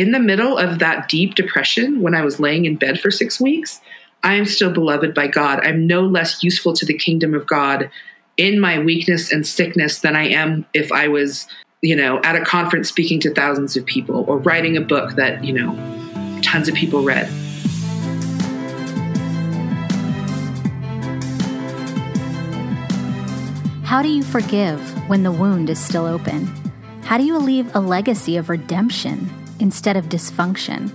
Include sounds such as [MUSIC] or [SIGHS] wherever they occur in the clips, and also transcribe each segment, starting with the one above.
in the middle of that deep depression when I was laying in bed for six weeks, I am still beloved by God. I'm no less useful to the kingdom of God in my weakness and sickness than I am if I was, you know, at a conference speaking to thousands of people or writing a book that, you know, tons of people read. How do you forgive when the wound is still open? How do you leave a legacy of redemption instead of dysfunction?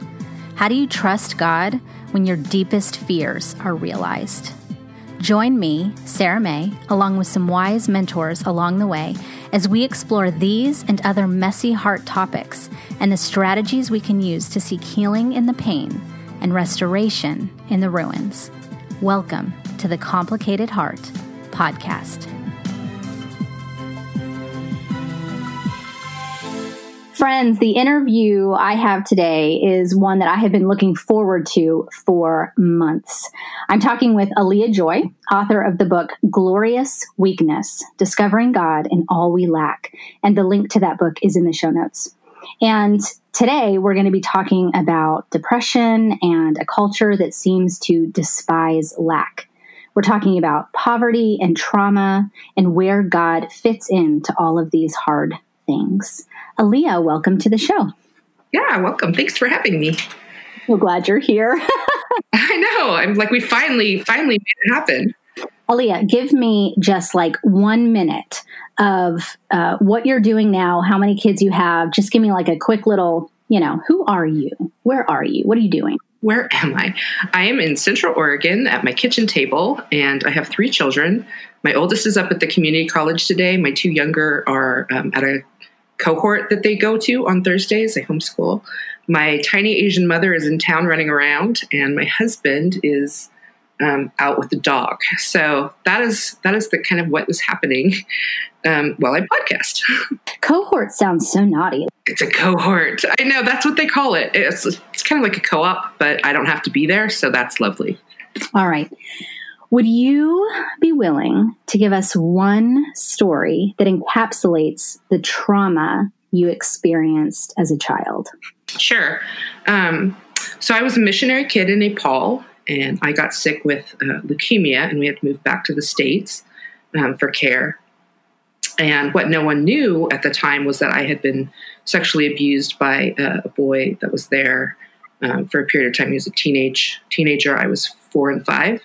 How do you trust God when your deepest fears are realized? Join me, Sarah Mae, along with some wise mentors along the way as we explore these and other messy heart topics and the strategies we can use to seek healing in the pain and restoration in the ruins. Welcome to the Complicated Heart podcast. Friends, the interview I have today is one that I have been looking forward to for months. I'm talking with Alia Joy, author of the book Glorious Weakness Discovering God in All We Lack. And the link to that book is in the show notes. And today we're going to be talking about depression and a culture that seems to despise lack. We're talking about poverty and trauma and where God fits into all of these hard things. Alia, welcome to the show. Yeah, welcome. Thanks for having me. So glad you're here. [LAUGHS] [LAUGHS] I know. I'm like, we finally, finally made it happen. Alia, give me just like one minute of uh, what you're doing now, how many kids you have. Just give me like a quick little, you know, who are you? Where are you? What are you doing? Where am I? I am in Central Oregon at my kitchen table, and I have three children. My oldest is up at the community college today. My two younger are um, at a cohort that they go to on Thursdays. I homeschool. My tiny Asian mother is in town running around, and my husband is um, out with the dog. So that is that is the kind of what is happening um, while I podcast. [LAUGHS] Cohort sounds so naughty. It's a cohort. I know that's what they call it. It's it's kind of like a co-op, but I don't have to be there, so that's lovely. All right. Would you be willing to give us one story that encapsulates the trauma you experienced as a child? Sure. Um, so I was a missionary kid in Nepal, and I got sick with uh, leukemia, and we had to move back to the States um, for care. And what no one knew at the time was that I had been sexually abused by uh, a boy that was there um, for a period of time. He was a teenage teenager. I was four and five,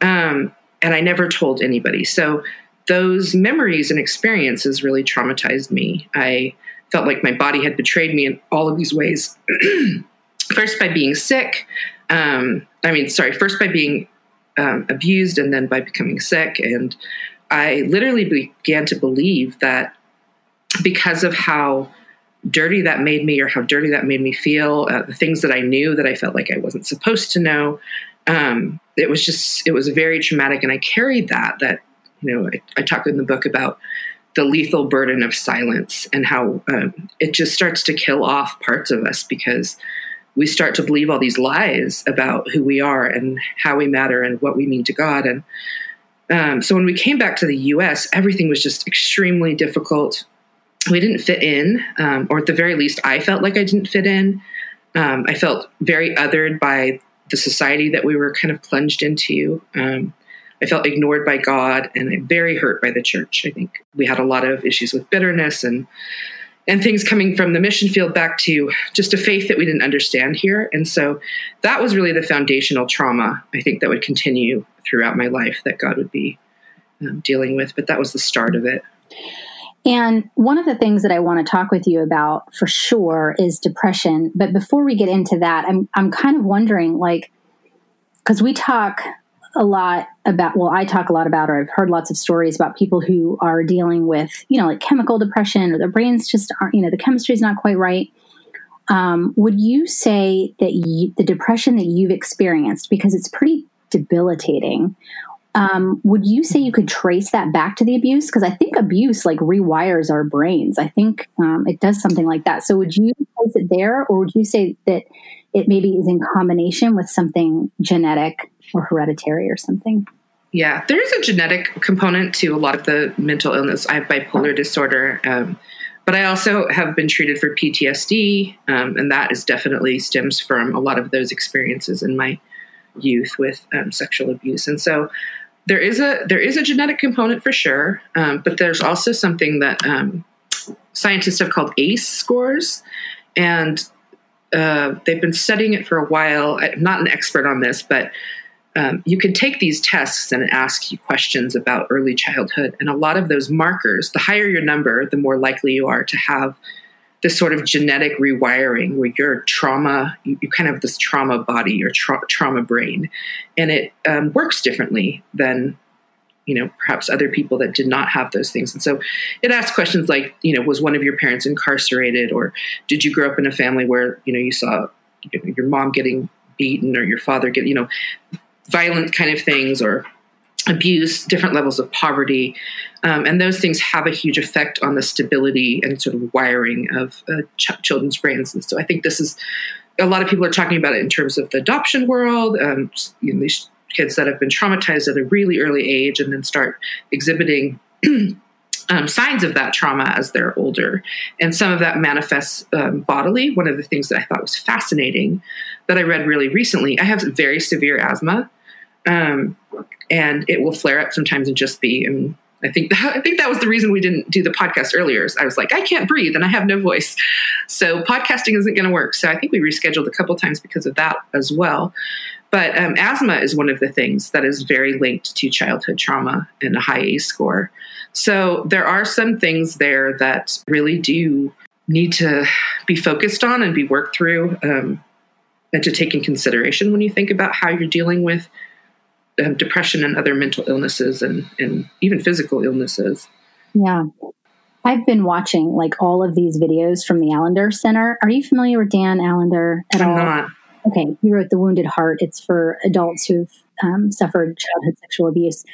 um, and I never told anybody. So those memories and experiences really traumatized me. I felt like my body had betrayed me in all of these ways. [CLEARS THROAT] first by being sick. Um, I mean, sorry, first by being um, abused and then by becoming sick. And I literally began to believe that because of how dirty that made me or how dirty that made me feel, uh, the things that I knew that I felt like I wasn't supposed to know, um, it was just it was very traumatic. And i carried that that you know i, I talk in the book about the lethal burden of silence and how um, it just starts to kill off parts of us because we start to believe all these lies about who we are and how we matter and what we mean to god. And um, so when we came back to the us everything was just extremely difficult. We didn't fit in um, or at the very least i felt like i didn't fit in. Um, i felt very othered by the society that we were kind of plunged into. Um, I felt ignored by God and I'm very hurt by the church. I think we had a lot of issues with bitterness and and things coming from the mission field back to just a faith that we didn't understand here. And so that was really the foundational trauma I think that would continue throughout my life that God would be um, dealing with. But that was the start of it. And one of the things that I want to talk with you about for sure is depression. But before we get into that, I'm I'm kind of wondering like because we talk a lot about well i talk a lot about or i've heard lots of stories about people who are dealing with you know like chemical depression or their brains just aren't you know the chemistry is not quite right um, would you say that you, the depression that you've experienced because it's pretty debilitating um, would you say you could trace that back to the abuse? Because I think abuse like rewires our brains. I think um, it does something like that. So would you place it there, or would you say that it maybe is in combination with something genetic or hereditary or something? Yeah, there is a genetic component to a lot of the mental illness. I have bipolar disorder. Um, but I also have been treated for PTSD, um, and that is definitely stems from a lot of those experiences in my youth with um, sexual abuse. And so there is a there is a genetic component for sure, um, but there's also something that um, scientists have called ACE scores, and uh, they've been studying it for a while. I'm not an expert on this, but um, you can take these tests and ask you questions about early childhood. And a lot of those markers, the higher your number, the more likely you are to have this sort of genetic rewiring where your trauma, you, you kind of have this trauma body, your tra- trauma brain, and it um, works differently than you know perhaps other people that did not have those things. And so it asks questions like you know was one of your parents incarcerated or did you grow up in a family where you know you saw your mom getting beaten or your father get you know violent kind of things or abuse, different levels of poverty. Um, and those things have a huge effect on the stability and sort of wiring of uh, ch- children's brains. And so I think this is a lot of people are talking about it in terms of the adoption world. Um, you know, these kids that have been traumatized at a really early age and then start exhibiting. [CLEARS THROAT] Um, signs of that trauma as they're older. And some of that manifests um, bodily. One of the things that I thought was fascinating that I read really recently I have very severe asthma. Um, and it will flare up sometimes and just be. And I think that, [LAUGHS] I think that was the reason we didn't do the podcast earlier. Is I was like, I can't breathe and I have no voice, so podcasting isn't going to work. So I think we rescheduled a couple times because of that as well. But um, asthma is one of the things that is very linked to childhood trauma and a high A score. So there are some things there that really do need to be focused on and be worked through um, and to take in consideration when you think about how you're dealing with um, depression and other mental illnesses and, and even physical illnesses. Yeah. I've been watching like all of these videos from the Allender Center. Are you familiar with Dan Allender at I'm all? not. Okay, he wrote The Wounded Heart. It's for adults who've um, suffered childhood sexual abuse.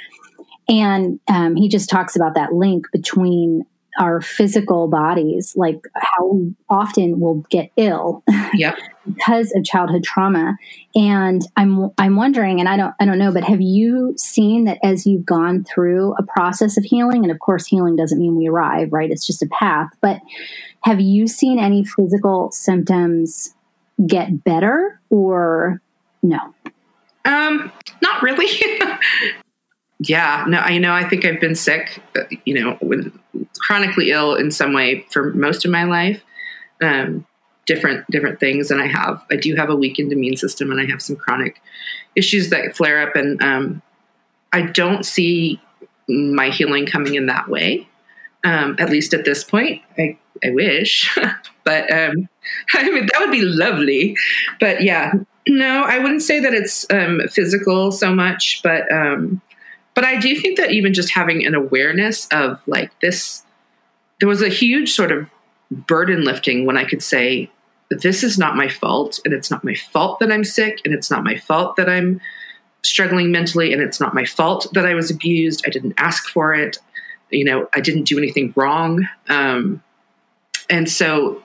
And um, he just talks about that link between our physical bodies, like how often we often will get ill [LAUGHS] Yep. because of childhood trauma. And I'm I'm wondering, and I don't I don't know, but have you seen that as you've gone through a process of healing, and of course healing doesn't mean we arrive, right? It's just a path. But have you seen any physical symptoms get better or no? Um, not really. [LAUGHS] yeah, no, I know. I think I've been sick, uh, you know, with chronically ill in some way for most of my life. Um, different different things, and I have I do have a weakened immune system, and I have some chronic issues that flare up, and um, I don't see my healing coming in that way. Um, at least at this point, I I wish, [LAUGHS] but um, [LAUGHS] I mean that would be lovely. But yeah, no, I wouldn't say that it's um, physical so much, but um, but I do think that even just having an awareness of like this, there was a huge sort of burden lifting when I could say, this is not my fault, and it's not my fault that I'm sick, and it's not my fault that I'm struggling mentally, and it's not my fault that I was abused. I didn't ask for it. You know, I didn't do anything wrong. Um, and so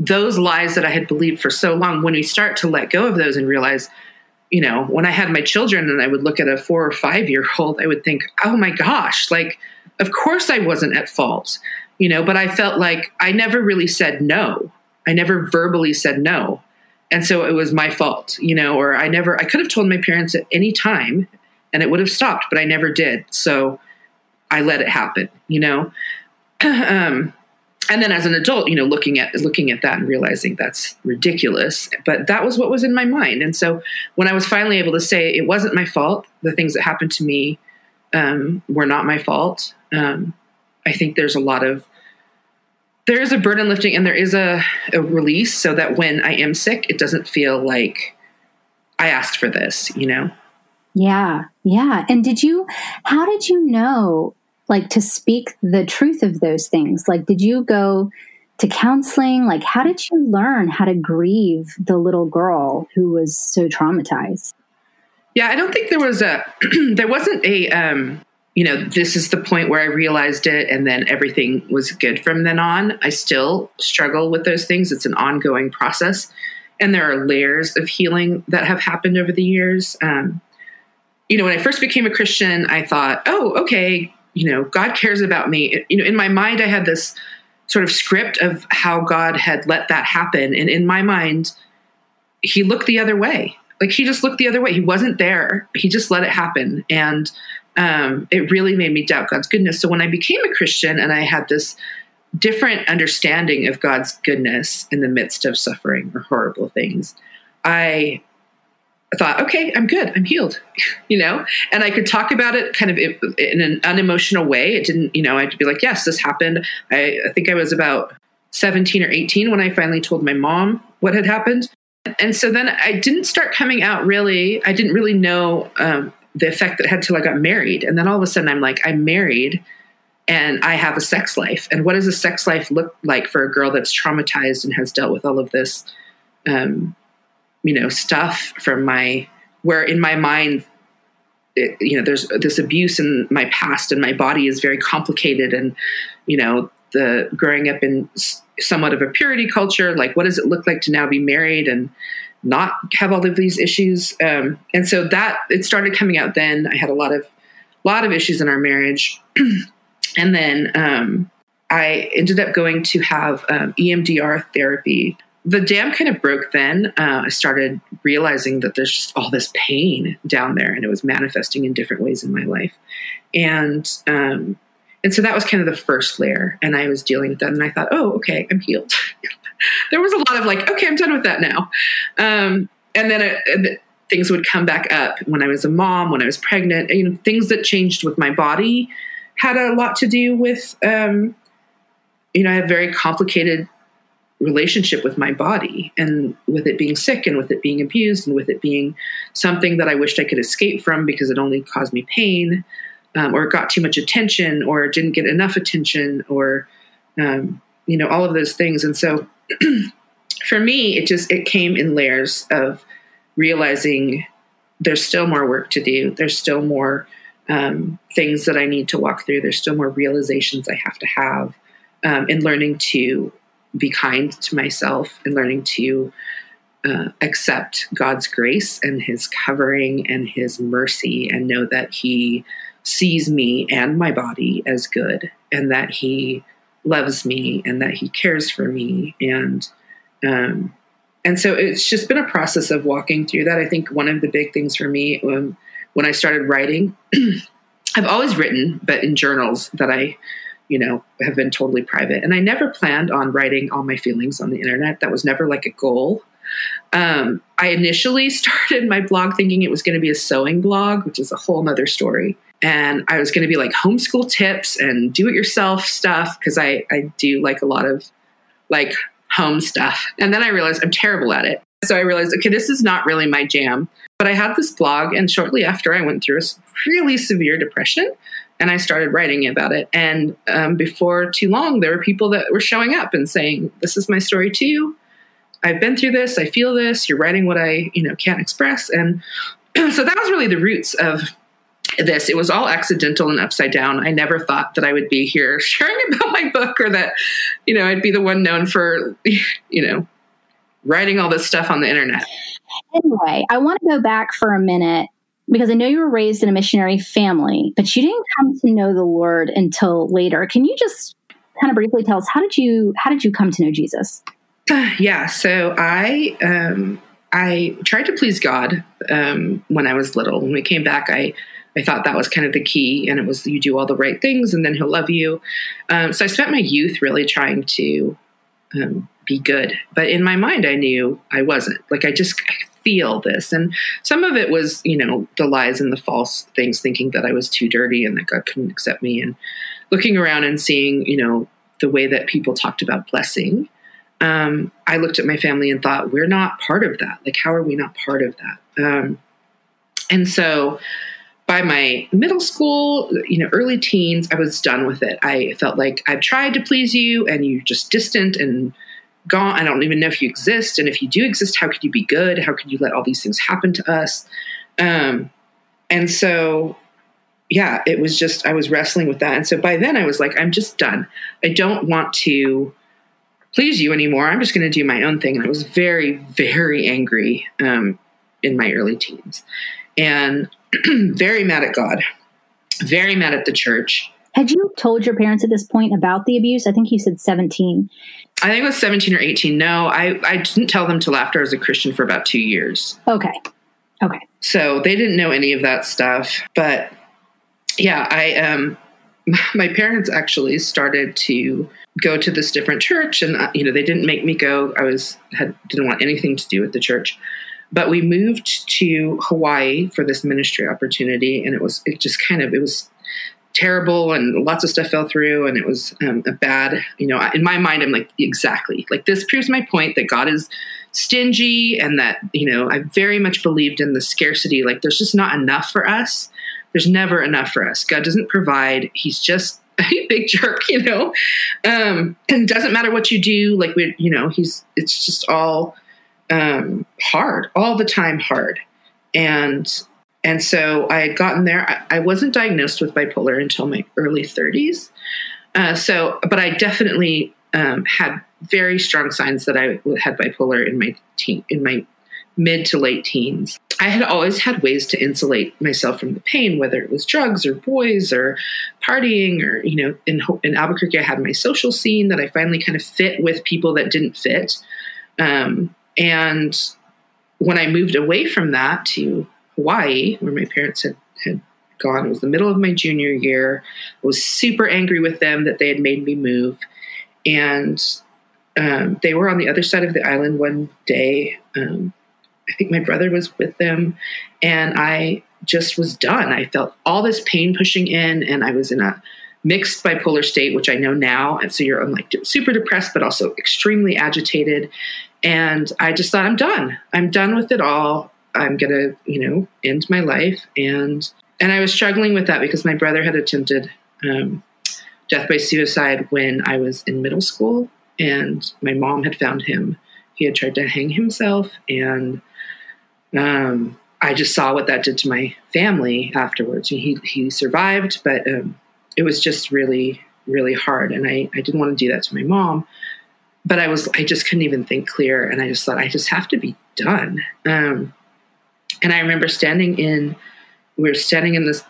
those lies that I had believed for so long, when we start to let go of those and realize, you know, when I had my children and I would look at a four or five year old, I would think, oh my gosh, like, of course I wasn't at fault, you know, but I felt like I never really said no. I never verbally said no. And so it was my fault, you know, or I never, I could have told my parents at any time and it would have stopped, but I never did. So I let it happen, you know. [CLEARS THROAT] um, and then as an adult, you know, looking at looking at that and realizing that's ridiculous, but that was what was in my mind. And so when I was finally able to say it wasn't my fault, the things that happened to me um, were not my fault. Um, I think there's a lot of there is a burden lifting and there is a, a release, so that when I am sick, it doesn't feel like I asked for this. You know. Yeah, yeah. And did you? How did you know like to speak the truth of those things? Like did you go to counseling? Like how did you learn how to grieve the little girl who was so traumatized? Yeah i don't think there was a [CLEARS THROAT] there wasn't a um you know this is the point where i realized it and then everything was good from then on. I still struggle with those things. It's an ongoing process. And there are layers of healing that have happened over the years. Um, you know when i first became a christian i thought oh okay you know, God cares about me. You know, in my mind, I had this sort of script of how God had let that happen. And in my mind, he looked the other way. Like he just looked the other way. He wasn't there. He just let it happen. And um, it really made me doubt God's goodness. So when I became a Christian and I had this different understanding of God's goodness in the midst of suffering or horrible things, I thought, okay, I'm good. I'm healed, [LAUGHS] you know? And I could talk about it kind of in an unemotional way. It didn't, you know, I'd be like, yes, this happened. I, I think I was about 17 or 18 when I finally told my mom what had happened. And so then I didn't start coming out really. I didn't really know um, the effect that had till I got married. And then all of a sudden I'm like, I'm married and I have a sex life. And what does a sex life look like for a girl that's traumatized and has dealt with all of this, um, you know, stuff from my, where in my mind, it, you know, there's this abuse in my past and my body is very complicated. And, you know, the growing up in somewhat of a purity culture, like what does it look like to now be married and, not have all of these issues. Um, and so that it started coming out then. I had a lot of lot of issues in our marriage, [CLEARS THROAT] and then um, I ended up going to have um, EMDR therapy. The dam kind of broke then. Uh, I started realizing that there's just all this pain down there, and it was manifesting in different ways in my life. And um, and so that was kind of the first layer, and I was dealing with that, and I thought, oh, okay, I'm healed. [LAUGHS] there was a lot of like, okay, I'm done with that now. Um, and then it, and things would come back up when I was a mom, when I was pregnant. You know, things that changed with my body had a lot to do with, um, you know, I have very complicated relationship with my body and with it being sick and with it being abused and with it being something that I wished I could escape from because it only caused me pain um, or got too much attention or didn't get enough attention or, um, you know, all of those things. And so [CLEARS THROAT] for me, it just it came in layers of realizing there's still more work to do. There's still more um, things that I need to walk through. There's still more realizations I have to have, um, and learning to be kind to myself and learning to uh, accept God's grace and His covering and His mercy, and know that He sees me and my body as good, and that He loves me and that he cares for me and um, and so it's just been a process of walking through that. I think one of the big things for me um, when i started writing [CLEARS THROAT] i've always written but in journals that i you know have been totally private and i never planned on writing all my feelings on the internet that was never like a goal um, i initially [LAUGHS] started my blog thinking it was going to be a sewing blog which is a whole nother story and I was going to be like homeschool tips and do it yourself stuff because I, I do like a lot of like home stuff. And then I realized I'm terrible at it. So I realized, okay, this is not really my jam. But I had this blog, and shortly after, I went through a really severe depression and I started writing about it. And um, before too long, there were people that were showing up and saying, This is my story too. I've been through this. I feel this. You're writing what I, you know, can't express. And [CLEARS THROAT] so that was really the roots of this. It was all accidental and upside down. I never thought that I would be here [LAUGHS] sharing about my book or that, you know, I'd be the one known for, [LAUGHS] you know, writing all this stuff on the internet. Anyway, I want to go back for a minute because I know you were raised in a missionary family, but you didn't come to know the Lord until later. Can you just kind of briefly tell us how did you how did you come to know Jesus? [SIGHS] Yeah, so I um I tried to please God um, when I was little. When we came back, I I thought that was kind of the key, and it was you do all the right things, and then he'll love you. Um, so I spent my youth really trying to um, be good, but in my mind, I knew I wasn't. Like I just feel this, and some of it was, you know, the lies and the false things, thinking that I was too dirty and that God couldn't accept me, and looking around and seeing, you know, the way that people talked about blessing. Um, I looked at my family and thought, we're not part of that. Like, how are we not part of that? Um, and so by my middle school, you know, early teens, I was done with it. I felt like I've tried to please you and you're just distant and gone. I don't even know if you exist. And if you do exist, how could you be good? How could you let all these things happen to us? Um, and so, yeah, it was just, I was wrestling with that. And so by then I was like, I'm just done. I don't want to please you anymore. I'm just going to do my own thing. And I was very, very angry um, in my early teens and [CLEARS THROAT] very mad at God, very mad at the church. Had you told your parents at this point about the abuse? I think you said 17. I think it was 17 or 18. No, I, I didn't tell them till after I was a Christian for about two years. Okay. Okay. So they didn't know any of that stuff. But yeah, I um [LAUGHS] my parents actually started to go to this different church and uh, you know they didn't make me go i was had didn't want anything to do with the church but we moved to hawaii for this ministry opportunity and it was it just kind of it was terrible and lots of stuff fell through and it was um, a bad you know in my mind i'm like exactly. Like this proves my point that god is stingy and that you know i very much believed in the scarcity. Like there's just not enough for us. There's never enough for us. God doesn't provide. He's just [LAUGHS] a big jerk you know? Um and doesn't matter what you do like we you know he's it's just all um hard all the time hard. And and so I had gotten there. I, I wasn't diagnosed with bipolar until my early 30s. Uh, so, but I definitely um, had very strong signs that I had bipolar in my teen, in my mid to late teens. I had always had ways to insulate myself from the pain, whether it was drugs or boys or partying or, you know, in, in Albuquerque, I had my social scene that I finally kind of fit with people that didn't fit. Um, and when I moved away from that to Hawaii, where my parents had, had gone. It was the middle of my junior year. I was super angry with them that they had made me move. And um, they were on the other side of the island one day. Um, I think my brother was with them. And I just was done. I felt all this pain pushing in, and I was in a mixed bipolar state, which I know now. And so you're I'm like super depressed, but also extremely agitated. And I just thought, I'm done. I'm done with it all. I'm going to, you know, end my life. And and I was struggling with that because my brother had attempted um, death by suicide when I was in middle school, and my mom had found him. He had tried to hang himself, and um, I just saw what that did to my family afterwards. He he survived, but um, it was just really really hard, and I I didn't want to do that to my mom. But I was I just couldn't even think clear, and I just thought I just have to be done. Um, and I remember standing in, we were standing in this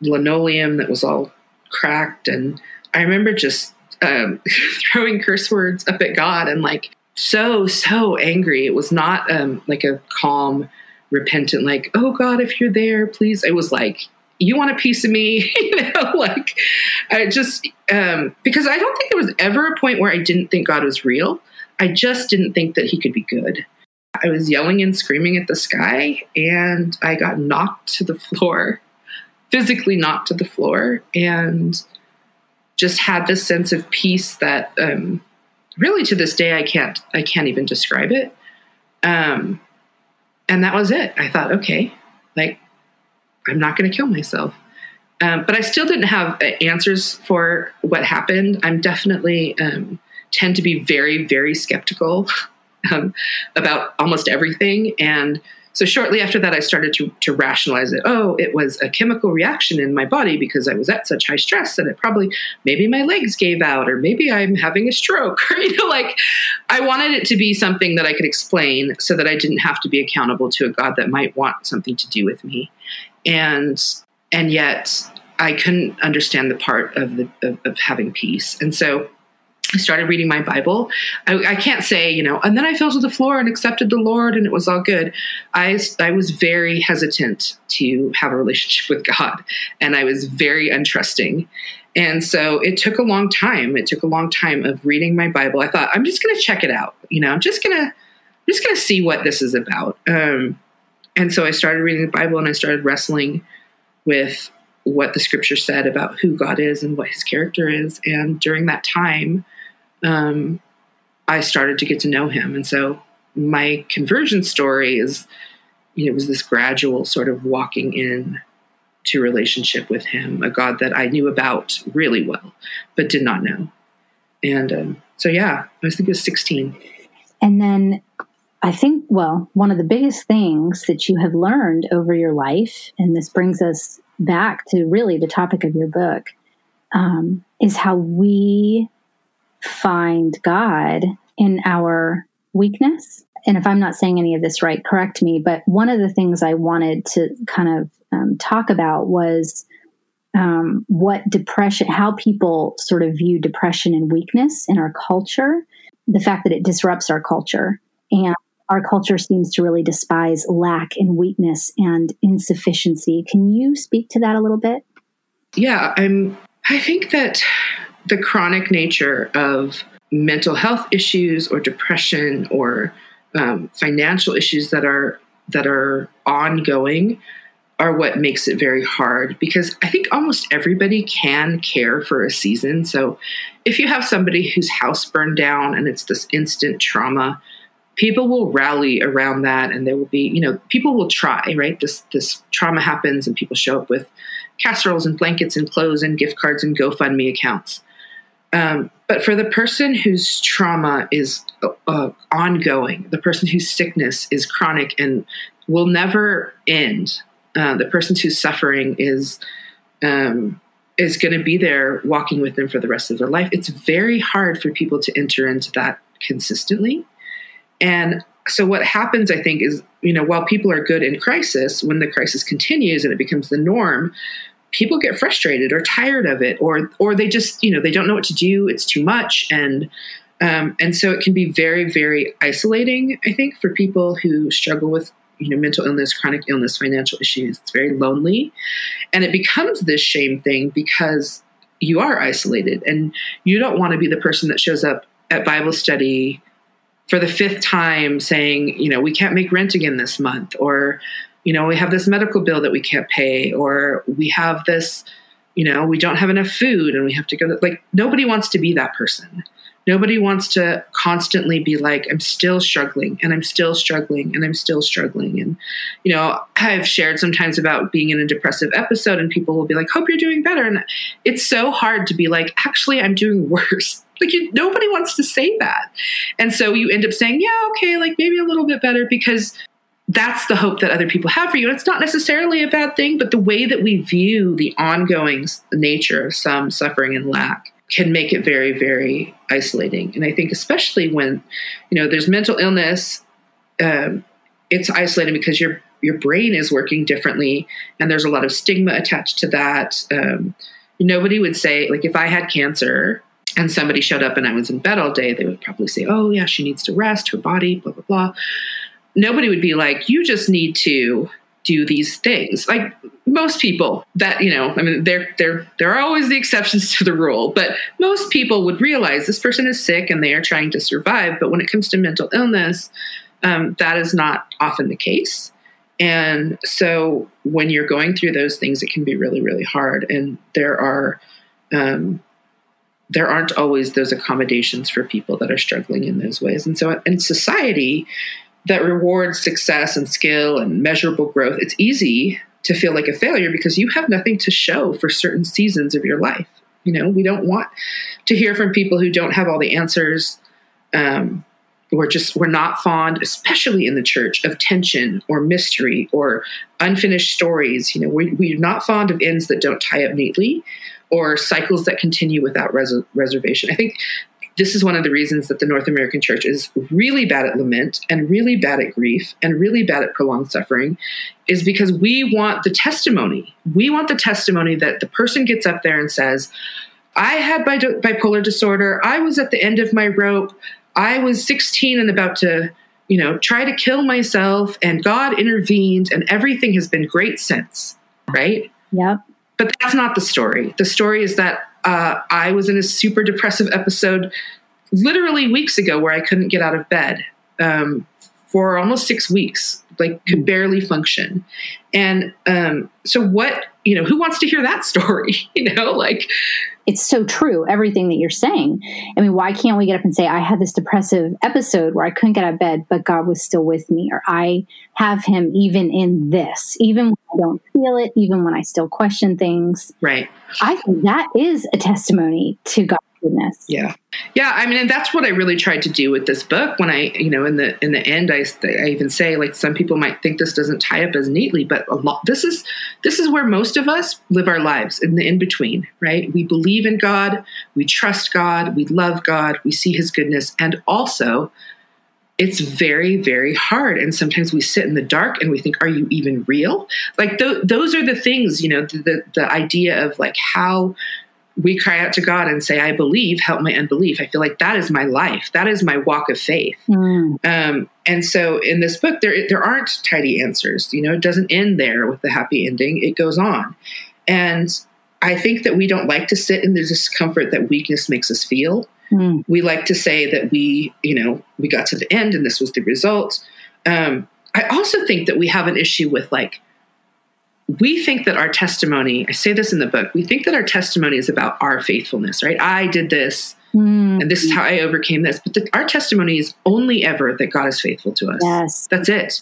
linoleum that was all cracked. And I remember just um, [LAUGHS] throwing curse words up at God and like so, so angry. It was not um, like a calm, repentant, like, oh God, if you're there, please. It was like, you want a piece of me, [LAUGHS] you know, like I just um, because I don't think there was ever a point where I didn't think God was real. I just didn't think that He could be good. I was yelling and screaming at the sky, and I got knocked to the floor, physically knocked to the floor, and just had this sense of peace that um, really to this day I can't I can't even describe it. Um, and that was it. I thought, okay, like I'm not going to kill myself. Um, but I still didn't have uh, answers for what happened. I'm definitely um, tend to be very, very skeptical [LAUGHS] um, about almost everything. And so shortly after that, I started to, to rationalize it. Oh, it was a chemical reaction in my body because I was at such high stress that it probably, maybe my legs gave out, or maybe I'm having a stroke, [LAUGHS] or, you know, like I wanted it to be something that I could explain so that I didn't have to be accountable to a God that might want something to do with me. And, and yet I couldn't understand the part of the, of, of having peace. And so I started reading my Bible. I, I, can't say, you know, and then I fell to the floor and accepted the Lord and it was all good. I, I was very hesitant to have a relationship with God and I was very untrusting. And so it took a long time. It took a long time of reading my Bible. I thought, I'm just going to check it out. You know, I'm just going to, just going to see what this is about. Um, and so I started reading the Bible and I started wrestling with what the scripture said about who God is and what his character is. And during that time, um, I started to get to know him. And so my conversion story is, you know, it was this gradual sort of walking in to relationship with him, a God that I knew about really well, but did not know. And um, so, yeah, I think it was 16. And then I think, well, one of the biggest things that you have learned over your life, and this brings us back to really the topic of your book, um, is how we find God in our weakness. And if I'm not saying any of this right, correct me. But one of the things I wanted to kind of um, talk about was um, what depression, how people sort of view depression and weakness in our culture, the fact that it disrupts our culture. And our culture seems to really despise lack and weakness and insufficiency. Can you speak to that a little bit? Yeah, I'm I think that the chronic nature of mental health issues or depression or um, financial issues that are that are ongoing are what makes it very hard because I think almost everybody can care for a season. So if you have somebody whose house burned down and it's this instant trauma, people will rally around that and there will be, you know, people will try, right? This this trauma happens and people show up with casseroles and blankets and clothes and gift cards and GoFundMe accounts. Um, but for the person whose trauma is uh, ongoing, the person whose sickness is chronic and will never end, uh, the person whose suffering is um, is going to be there walking with them for the rest of their life. It's very hard for people to enter into that consistently. And so what happens, I think, is you know while people are good in crisis, when the crisis continues and it becomes the norm, people get frustrated or tired of it, or or they just you know they don't know what to do. It's too much, and um, and so it can be very very isolating. I think for people who struggle with you know mental illness chronic illness financial issues it's very lonely and it becomes this shame thing because you are isolated and you don't want to be the person that shows up at bible study for the fifth time saying you know we can't make rent again this month or you know we have this medical bill that we can't pay or we have this you know we don't have enough food and we have to go to, like nobody wants to be that person Nobody wants to constantly be like, I'm still struggling and I'm still struggling and I'm still struggling. And, you know, I've shared sometimes about being in a depressive episode and people will be like, hope you're doing better. And it's so hard to be like, actually, I'm doing [LAUGHS] worse. Like, you, nobody wants to say that. And so you end up saying, yeah, okay, like maybe a little bit better because that's the hope that other people have for you. And it's not necessarily a bad thing, but the way that we view the ongoing nature of some suffering and lack can make it very, very isolating. And I think, especially when, you know, there's mental illness, um, it's isolating because your your brain is working differently, and there's a lot of stigma attached to that. Um, nobody would say, like, if I had cancer and somebody showed up and I was in bed all day, they would probably say, "Oh, yeah, she needs to rest her body," blah blah blah. Nobody would be like, "You just need to." do these things. Like most people that, you know, I mean there there there are always the exceptions [LAUGHS] to the rule, but most people would realize this person is sick and they are trying to survive. But when it comes to mental illness, um, that is not often the case. And so when you're going through those things, it can be really, really hard. And there are um, there aren't always those accommodations for people that are struggling in those ways. And so in society, that rewards success and skill and measurable growth, it's easy to feel like a failure because you have nothing to show for certain seasons of your life. You know, we don't want to hear from people who don't have all the answers. Um, we're just we're not fond, especially in the church, of tension or mystery or unfinished stories. You know, we, we're not fond of ends that don't tie up neatly or cycles that continue without res- reservation. I think this is one of the reasons that the North American church is really bad at lament and really bad at grief and really bad at prolonged suffering is because we want the testimony. We want the testimony that the person gets up there and says, I had bipolar disorder. I was at the end of my rope. I was 16 and about to, you know, try to kill myself and God intervened and everything has been great since, right? Yep. But that's not the story. The story is that uh, I was in a super depressive episode literally weeks ago where I couldn't get out of bed um, for almost six weeks, like could barely function. And um, so, what, you know, who wants to hear that [LAUGHS] story? You know, like it's so true, everything that you're saying. I mean, why can't we get up and say, I had this depressive episode where I couldn't get out of bed, but God was still with me, or I have Him even in this, even when I don't feel it, even when I still question things. Right. I think that is a testimony to God goodness. Yeah. Yeah. I mean, and that's what I really tried to do with this book. When I, you know, in the in the end, I, I even say like some people might think this doesn't tie up as neatly, but a lot. This is this is where most of us live our lives in the in between, right? We believe in God, we trust God, we love God, we see His goodness, and also it's very very hard and sometimes we sit in the dark and we think are you even real like th- those are the things you know the, the, the idea of like how we cry out to god and say i believe help my unbelief. I feel like that is my life. That is my walk of faith. Mm. um, and so in this book there there aren't tidy answers. You know it doesn't end there with the happy ending. It goes on. And i think that we don't like to sit in the discomfort that weakness makes us feel. Mm. We like to say that we, you know, we got to the end and this was the result. Um, I also think that we have an issue with like, we think that our testimony, I say this in the book, we think that our testimony is about our faithfulness, right? I did this mm. and this is how I overcame this. But the, our testimony is only ever that God is faithful to us. Yes. That's it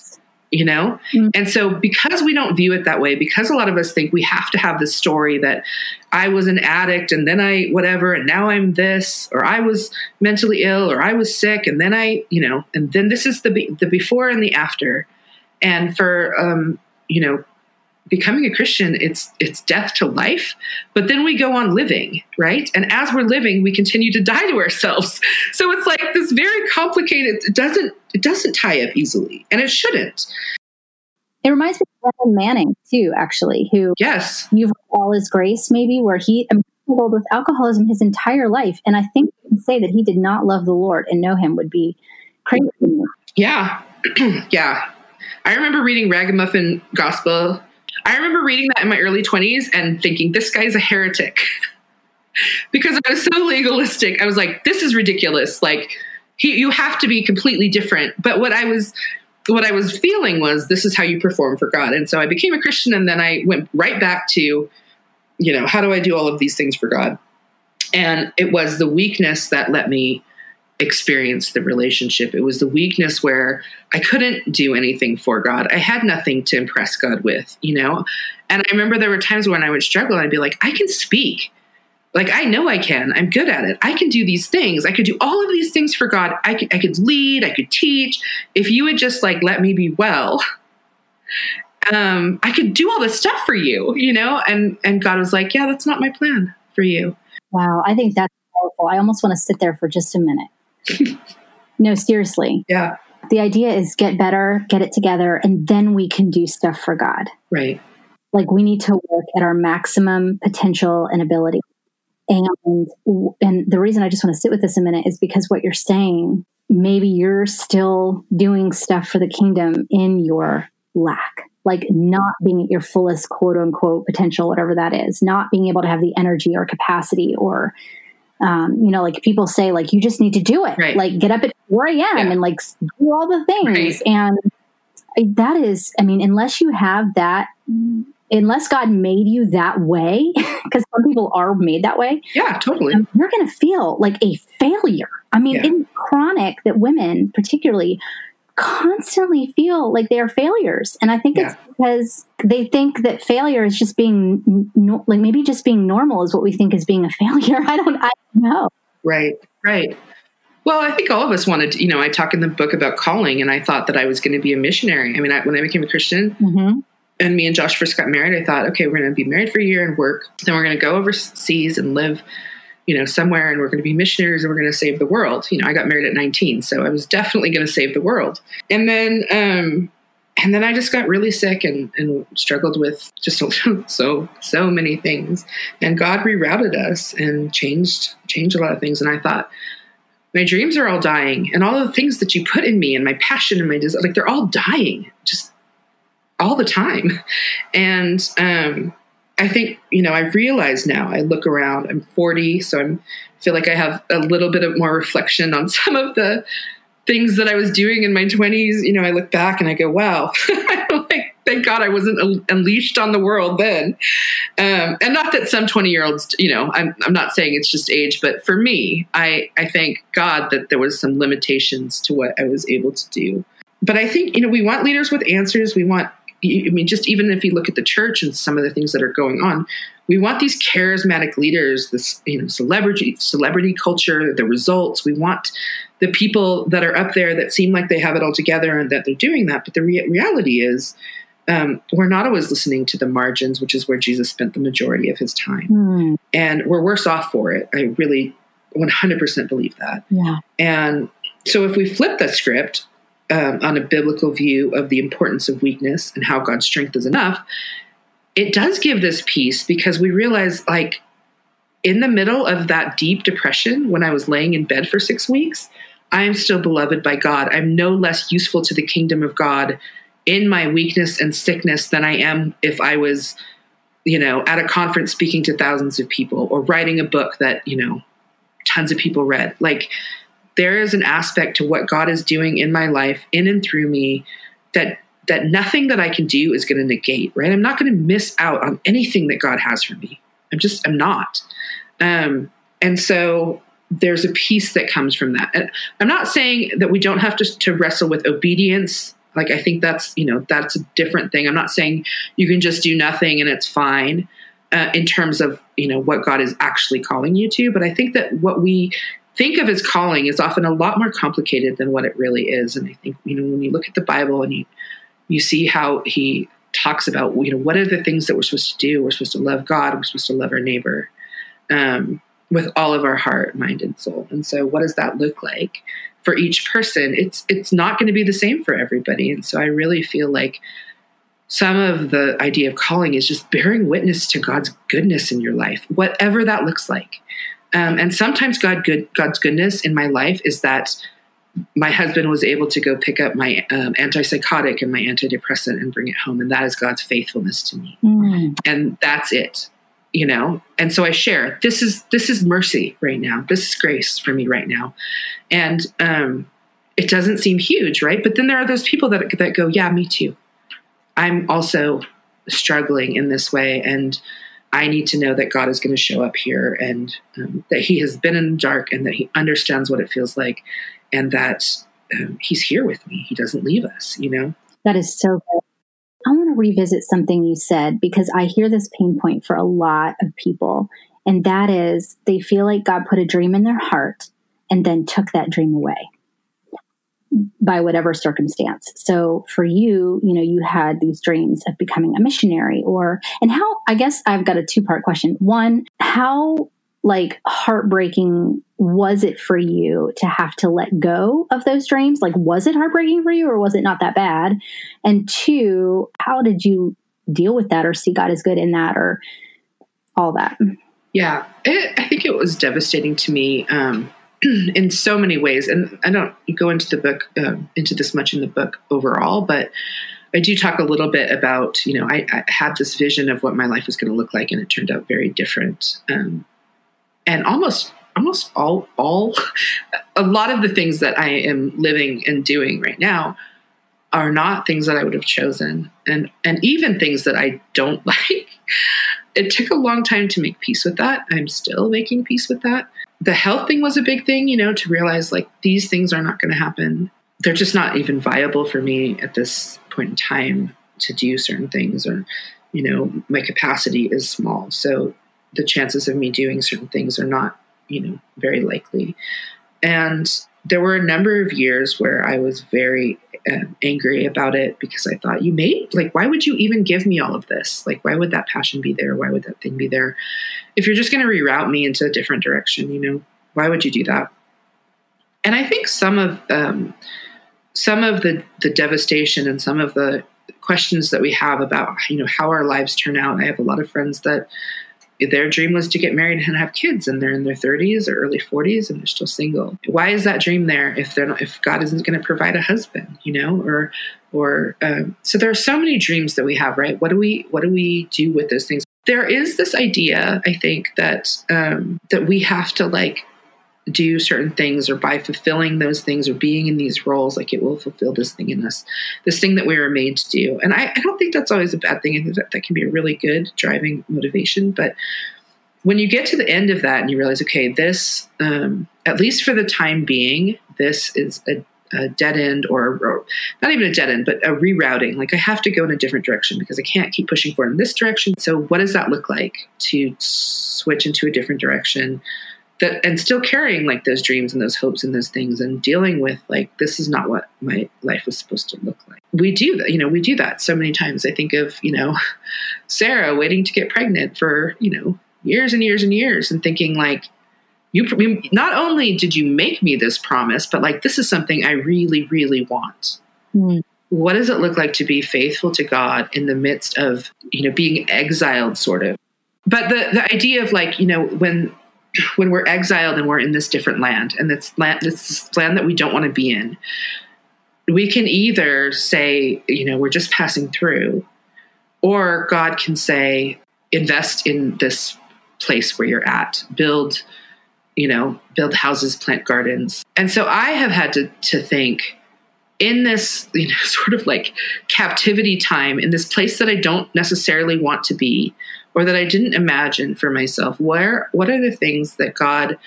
you know? Mm-hmm. And so, because we don't view it that way, because a lot of us think we have to have this story that I was an addict and then I, whatever, and now I'm this, or I was mentally ill, or I was sick, and then I, you know, and then this is the, be- the before and the after. And for, um, you know, becoming a christian it's it's death to life but then we go on living right? And as we're living we continue to die to ourselves. So it's like this very complicated it doesn't it doesn't tie up easily and it shouldn't. It reminds me of Manning too actually who yes. You've all his grace maybe where he struggled with alcoholism his entire life and i think you can say that he did not love the lord and know him would be crazy. Yeah. [CLEARS THROAT] Yeah. I remember reading Ragamuffin Gospel I remember reading that in my early 20s and thinking, this guy's a heretic. [LAUGHS] because I was so legalistic. I was like, this is ridiculous. Like, he, you have to be completely different. But what I was what I was feeling was this is how you perform for God. And so I became a Christian and then I went right back to, you know, how do I do all of these things for God? And it was the weakness that let me experienced the relationship. It was the weakness where I couldn't do anything for God. I had nothing to impress God with, you know? And I remember there were times when I would struggle. I'd be like, I can speak. Like, I know I can. I'm good at it. I can do these things. I could do all of these things for God. I could, I could lead. I could teach. If you would just like let me be well, um, I could do all this stuff for you, you know? And, and God was like, yeah, that's not my plan for you. Wow. I think that's powerful. I almost want to sit there for just a minute no, seriously. Yeah. The idea is get better, get it together, and then we can do stuff for God. Right. Like we need to work at our maximum potential and ability. And and the reason I just want to sit with this a minute is because what you're saying, maybe you're still doing stuff for the kingdom in your lack like not being at your fullest quote unquote potential, whatever that is, not being able to have the energy or capacity or um, you know, like people say, like you just need to do it, right. like get up at 4 a.m. Yeah. and like do all the things. Right. And that is, I mean, unless you have that, unless God made you that way, [LAUGHS] because some people are made that way. Yeah, totally. Um, you're going to feel like a failure. I mean, yeah. in chronic, that women particularly constantly feel like they are failures. And I think yeah. it's because they think that failure is just being no, like maybe just being normal is what we think is being a [LAUGHS] failure. I don't, I don't know. Right, right. Well, I think all of us wanted, to, you know, I talk in the book about calling, and I thought that I was going to be a missionary. I mean, I, when I became a Christian, mm-hmm. and me and Josh first got married, I thought, okay, we're going to be married for a year and work. Then we're going to go overseas and live you know, somewhere and we're going to be missionaries and we're going to save the world. You know, I got married at 19, so I was definitely going to save the world. And then, um, and then I just got really sick and, and struggled with just [LAUGHS] so so many things. And God rerouted us and changed changed a lot of things. And I thought, my dreams are all dying, and all the things that you put in me, and my passion and my desire, like they're all dying, just all the time. [LAUGHS] And um, I think, you know, I've realized now, I look around, I'm 40, so I'm feel like I have a little bit of more reflection on [LAUGHS] some of the things that I was doing in my 20s. You know, I look back and I go, wow, [LAUGHS] like, thank God I wasn't unleashed on the world then. Um, and not that some 20 year olds, you know, I'm, I'm not saying it's just age, but for me, I, I thank God that there was some limitations to what I was able to do. But I think, you know, we want leaders with answers. We want I mean, just even if you look at the church and some of the things that are going on, we want these charismatic leaders, this you know celebrity celebrity culture, the results. We want the people that are up there that seem like they have it all together and that they're doing that. But the re- reality is, um, we're not always listening to the margins, which is where Jesus spent the majority of his time, mm. and we're worse off for it. I really 100% believe that. Yeah. And So if we flip the script um, on a biblical view of the importance of weakness and how God's strength is enough, it does give this peace because we realize, like, in the middle of that deep depression, when I was laying in bed for six weeks, I am still beloved by God. I'm no less useful to the kingdom of God in my weakness and sickness than I am if I was, you know, at a conference speaking to thousands of people or writing a book that, you know, tons of people read. Like, there is an aspect to what God is doing in my life, in and through me, that that nothing that I can do is going to negate, right? I'm not going to miss out on anything that God has for me. I'm just, I'm not. Um, and so there's a peace that comes from that. And I'm not saying that we don't have to, to wrestle with obedience. Like, I think that's, you know, that's a different thing. I'm not saying you can just do nothing and it's fine uh, in terms of, you know, what God is actually calling you to. But I think that what we think of as calling is often a lot more complicated than what it really is. And I think, you know, when you look at the Bible and you, you see how he talks about, you know, what are the things that we're supposed to do? We're supposed to love God. We're supposed to love our neighbor um, with all of our heart, mind, and soul. And so, what does that look like for each person? It's it's not going to be the same for everybody. And so, I really feel like some of the idea of calling is just bearing witness to God's goodness in your life, whatever that looks like. Um, and sometimes God good God's goodness in my life is that my husband was able to go pick up my um, antipsychotic and my antidepressant and bring it home and that is god's faithfulness to me. Mm. and that's it you know? And so i share this is this is mercy right now. This is grace for me right now. And um it doesn't seem huge right? But then there are those people that that go yeah me too. I'm also struggling in this way. And I need to know that God is going to show up here and um, that He has been in the dark and that He understands what it feels like and that um, He's here with me. He doesn't leave us, you know? That is so good. I want to revisit something you said because I hear this pain point for a lot of people. And that is they feel like God put a dream in their heart and then took that dream away by whatever circumstance. So for you, you know, you had these dreams of becoming a missionary or, and how, I guess I've got a two part question. One, how like heartbreaking was it for you to have to let go of those dreams? Like, was it heartbreaking for you or was it not that bad? And two, how did you deal with that or see God as good in that or all that? Yeah, it, I think it was devastating to me. Um, [CLEARS THROAT] in so many ways. And I don't go into the book uh, into this much in the book overall, but I do talk a little bit about you know I, I had this vision of what my life was going to look like, and it turned out very different. Um, and almost almost all all [LAUGHS] a lot of the things that I am living and doing right now are not things that I would have chosen, and and even things that I don't [LAUGHS] like. It took a long time to make peace with that. I'm still making peace with that the health thing was a big thing, you know, to realize like these things are not going to happen. They're just not even viable for me at this point in time to do certain things, or, you know, my capacity is small. So the chances of me doing certain things are not, you know, very likely. And there were a number of years where I was very uh, angry about it because I thought, you made, like, why would you even give me all of this? Like, why would that passion be there? Why would that thing be there? If you're just going to reroute me into a different direction, you know, why would you do that? And I think some of, um, some of the, the devastation and some of the questions that we have about, you know, how our lives turn out. I have a lot of friends that their dream was to get married and have kids and they're in their 30s or early 40s and they're still single. Why is that dream there if they're not if god isn't going to provide a husband you know or or um, so there are so many dreams that we have right? What do we what do we do with those things? There is this idea i think that um, that we have to like do certain things or by fulfilling those things or being in these roles like it will fulfill this thing in us this thing that we were made to do. And i, I don't think that's always a bad thing i think that, that can be a really good driving motivation but when you get to the end of that and you realize okay this um, at least for the time being this is a, a dead end or, or, not even a dead end but a rerouting like i have to go in a different direction because i can't keep pushing forward in this direction. So what does that look like to switch into a different direction that and still carrying like those dreams and those hopes and those things and dealing with like this is not what my life was supposed to look like we do that you know we do that so many times i think of you know [LAUGHS] sarah waiting to get pregnant for you know years and years and years and thinking like you not only did you make me this promise, but like this is something I really, really want. Mm. What does it look like to be faithful to God in the midst of, you know, being exiled sort of? But the the idea of like, you know, when when we're exiled and we're in this different land and it's land this land that we don't want to be in, we can either say, you know, we're just passing through, or God can say, invest in this place where you're at, build you know, build houses, plant gardens. And so I have had to, to think in this, you know, [LAUGHS] sort of like captivity time, in this place that I don't necessarily want to be, or that I didn't imagine for myself, where what are the things that God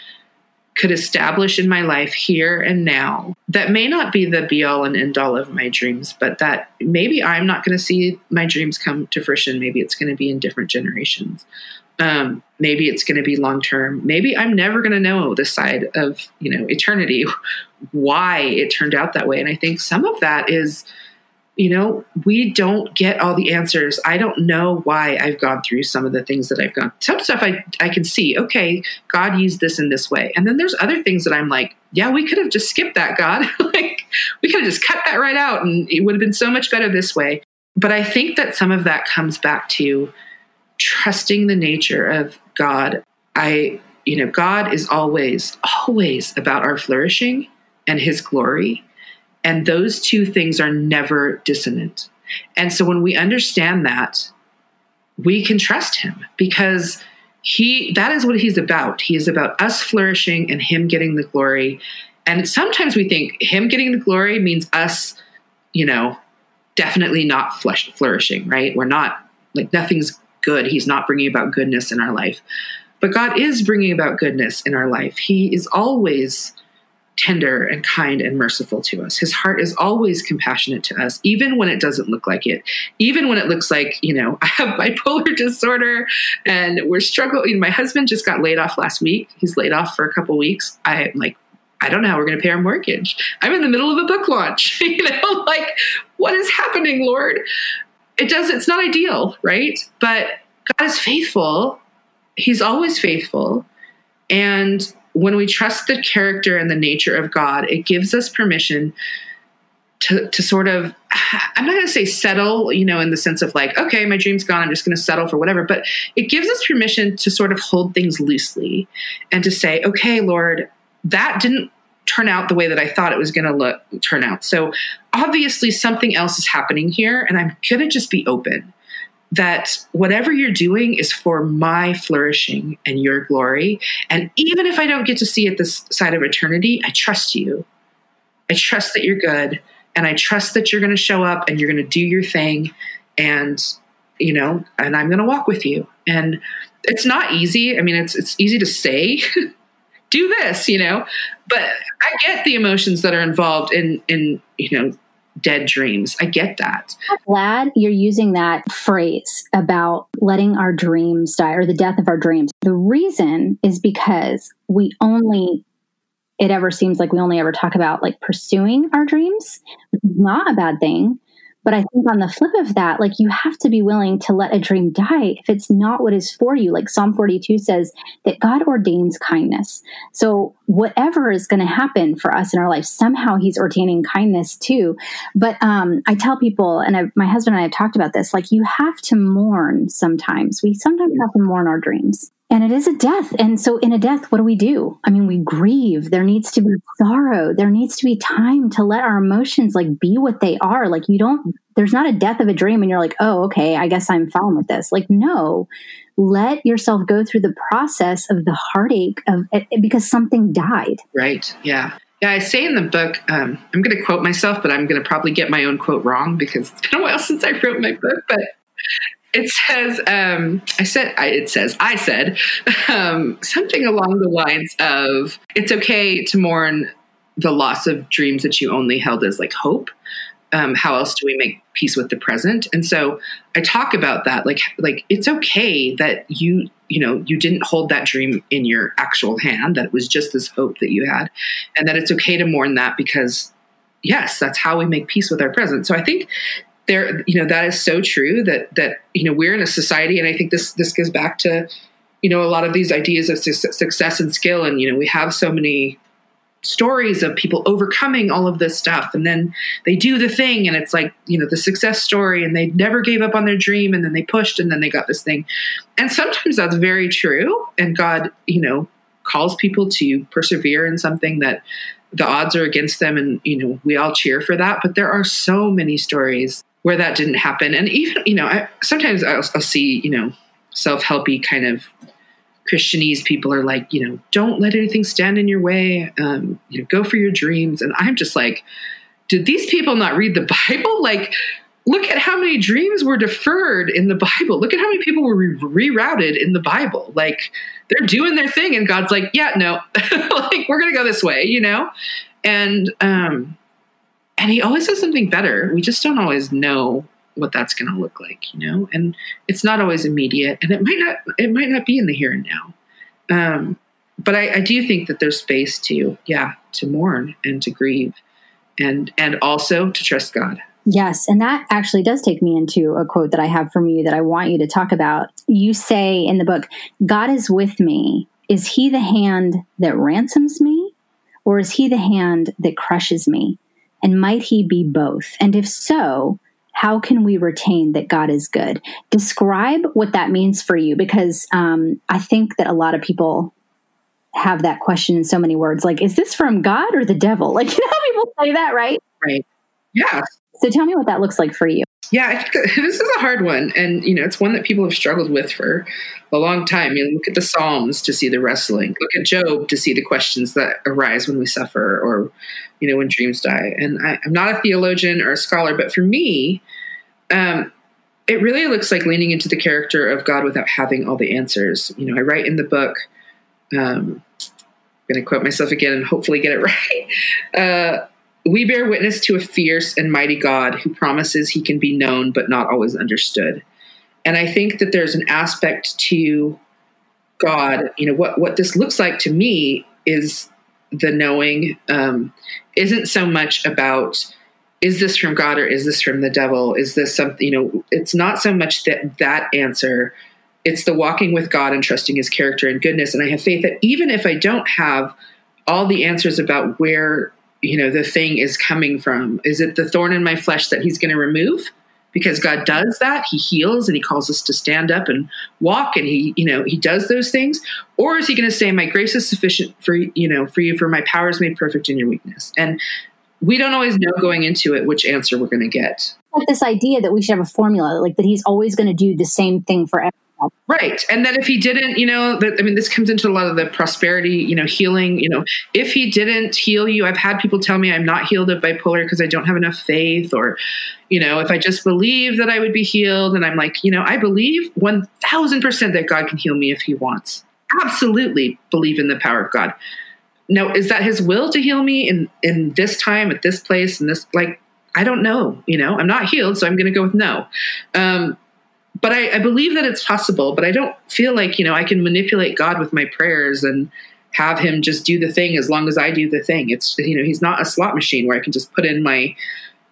could establish in my life here and now that may not be the be all and end all of my dreams, but that maybe I'm not going to see my dreams come to fruition. Maybe it's going to be in different generations. Um, maybe it's going to be long term. Maybe I'm never going to know the side of you know eternity [LAUGHS] why it turned out that way. And I think some of that is, you know, we don't get all the answers. I don't know why I've gone through some of the things that I've gone. Some stuff I I can see. Okay, God used this in this way, and then there's other things that I'm like, yeah, we could have just skipped that, God. [LAUGHS] like we could have just cut that right out, and it would have been so much better this way. But I think that some of that comes back to trusting the nature of God. I, you know, God is always, always about our flourishing and his glory. And those two things are never dissonant. And so when we understand that, we can trust him because he that is what he's about. He is about us flourishing and him getting the glory. And sometimes we think him getting the glory means us, you know, definitely not flourishing, right? We're not like nothing's good. He's not bringing about goodness in our life. But God is bringing about goodness in our life. He is always tender and kind and merciful to us. His heart is always compassionate to us, even when it doesn't look like it. Even when it looks like, you know, [LAUGHS] I have bipolar disorder and we're struggling. My husband just got laid off last week. He's laid off for a couple weeks. I'm like, I don't know how we're going to pay our mortgage. I'm in the middle of a book launch. [LAUGHS] you know, [LAUGHS] like, what is happening, Lord? It does it's not ideal right? But god is faithful. He's always faithful. And when we trust the character and the nature of god it gives us permission to, to sort of [SIGHS] i'm not going to say settle you know in the sense of like okay my dream's gone i'm just going to settle for whatever but it gives us permission to sort of hold things loosely and to say okay lord that didn't turn out the way that I thought it was going to look turn out. So obviously something else is happening here and I'm going to just be open that whatever you're doing is for my flourishing and your glory. And even if I don't get to see it this side of eternity, I trust you. I trust that you're good and I trust that you're going to show up and you're going to do your thing and you know, and I'm going to walk with you. And it's not easy. I mean, it's it's easy to say [LAUGHS] do this, you know. But I get the emotions that are involved in in you know dead dreams. I get that. I'm glad you're using that phrase about letting our dreams die or the death of our dreams. The reason is because we only it ever seems like we only ever talk about like pursuing our dreams. Not a bad thing. But I think on the flip of that, like you have to be willing to let a dream die if it's not what is for you. Like Psalm 42 says that God ordains kindness. So whatever is going to happen for us in our life, somehow He's ordaining kindness too. But um, I tell people, and I, my husband and I have talked about this, like you have to mourn sometimes. We sometimes have to mourn our dreams and it is a death. And so, in a death, what do we do? I mean, we grieve. There needs to be sorrow. There needs to be time to let our emotions like be what they are. Like, you don't, there's not a death of a dream and you're like, oh, okay, I guess I'm fine with this. Like, no, let yourself go through the process of the heartache of it because something died. Right. Yeah. Yeah, I say in the book, um, I'm going to quote myself, but I'm going to probably get my own quote wrong because it's been a while since I wrote my book. But it says, um, I said, I, it says, I said um, something along the lines of, it's okay to mourn the loss of dreams that you only held as like hope. Um, how else do we make peace with the present? And so I talk about that, like, like it's okay that you, you know, you didn't hold that dream in your actual hand, that it was just this hope that you had, and that it's okay to mourn that because yes, that's how we make peace with our present. So I think there you know that is so true that that you know we're in a society and i think this this goes back to you know, a lot of these ideas of su- success and skill, and you know, we have so many stories of people overcoming all of this stuff and then they do the thing and it's like you know the success story and they never gave up on their dream and then they pushed and then they got this thing. And sometimes that's very true and god you know calls people to persevere in something that the odds are against them and you know we all cheer for that but there are so many stories where that didn't happen and even you know I, sometimes I'll, I'll see you know self-helpy kind of Christianese people are like, you know, don't let anything stand in your way. Um, you know, go for your dreams. And I'm just like, did these people not read the [LAUGHS] Bible? Like, look at how many dreams were deferred in the Bible. Look at how many people were re- rerouted in the Bible. Like, they're doing their thing, and God's like, yeah, no, [LAUGHS] like we're gonna go this way, you know. And um, and He always does something better. We just don't always know what that's going to look like, you know. And it's not always immediate, and it might not it might not be in the here and now. Um, but I, I do think that there's space to yeah to mourn and to grieve, and and also to trust God. Yes, and that actually does take me into a quote that I have from you that I want you to talk about. You say in the book, God is with me. Is he the hand that ransoms me, or is he the hand that crushes me? And might he be both? And if so, how can we retain that God is good? Describe what that means for you because um, I think that a lot of people have that question in so many words. Like, is this from God or the devil? Like, [LAUGHS] you know how people say that, right? Right. Yeah. So tell me what that looks like for you. Yeah, [LAUGHS] this is a hard one, and you know, it's one that people have struggled with for a long time. You look at the Psalms to see the wrestling. Look at Job to see the questions that arise when we suffer, or you know, when dreams die. And I, am not a theologian or a scholar, but for me, um, it really looks like leaning into the character of God without having all the answers. You know, I write in the book. Um, I'm going to quote myself again and hopefully get it [LAUGHS] right. Uh, we bear witness to a fierce and mighty God who promises he can be known but not always understood. And I think that there's an aspect to God, you know, what, what this looks like to me is the knowing um, isn't so much about is this from God or is this from the devil? Is this something, you know, it's not so much that that answer, it's the walking with God and trusting his character and goodness. And I have faith that even if I don't have all the answers about where, you know, the thing is coming from, is it the thorn in my flesh that he's going to remove? Because God does that. He heals and he calls us to stand up and walk and he, you know, he does those things. Or is he going to say, My grace is sufficient for you know, for you, for my power is made perfect in your weakness. And we don't always know going into it which answer we're going to get. Like this idea that we should have a formula, like that he's always going to do the same thing for everyone. Right. And that if he didn't, you know, that, I mean, this comes into a lot of the prosperity, you know, healing, you know, if he didn't heal you, I've had people tell me I'm not healed of bipolar because I don't have enough faith or, you know, if I just believe that I would be healed. And I'm like, you know, I believe 1000% that God can heal me if he wants. Absolutely believe in the power of God. Now, is that his will to heal me in in this time at this place and this like I don't know. You know, I'm not healed, so I'm going to go with no. Um, but I, I believe that it's possible. But I don't feel like you know I can manipulate God with my prayers and have him just do the thing as long as I do the thing. It's you know he's not a slot machine where I can just put in my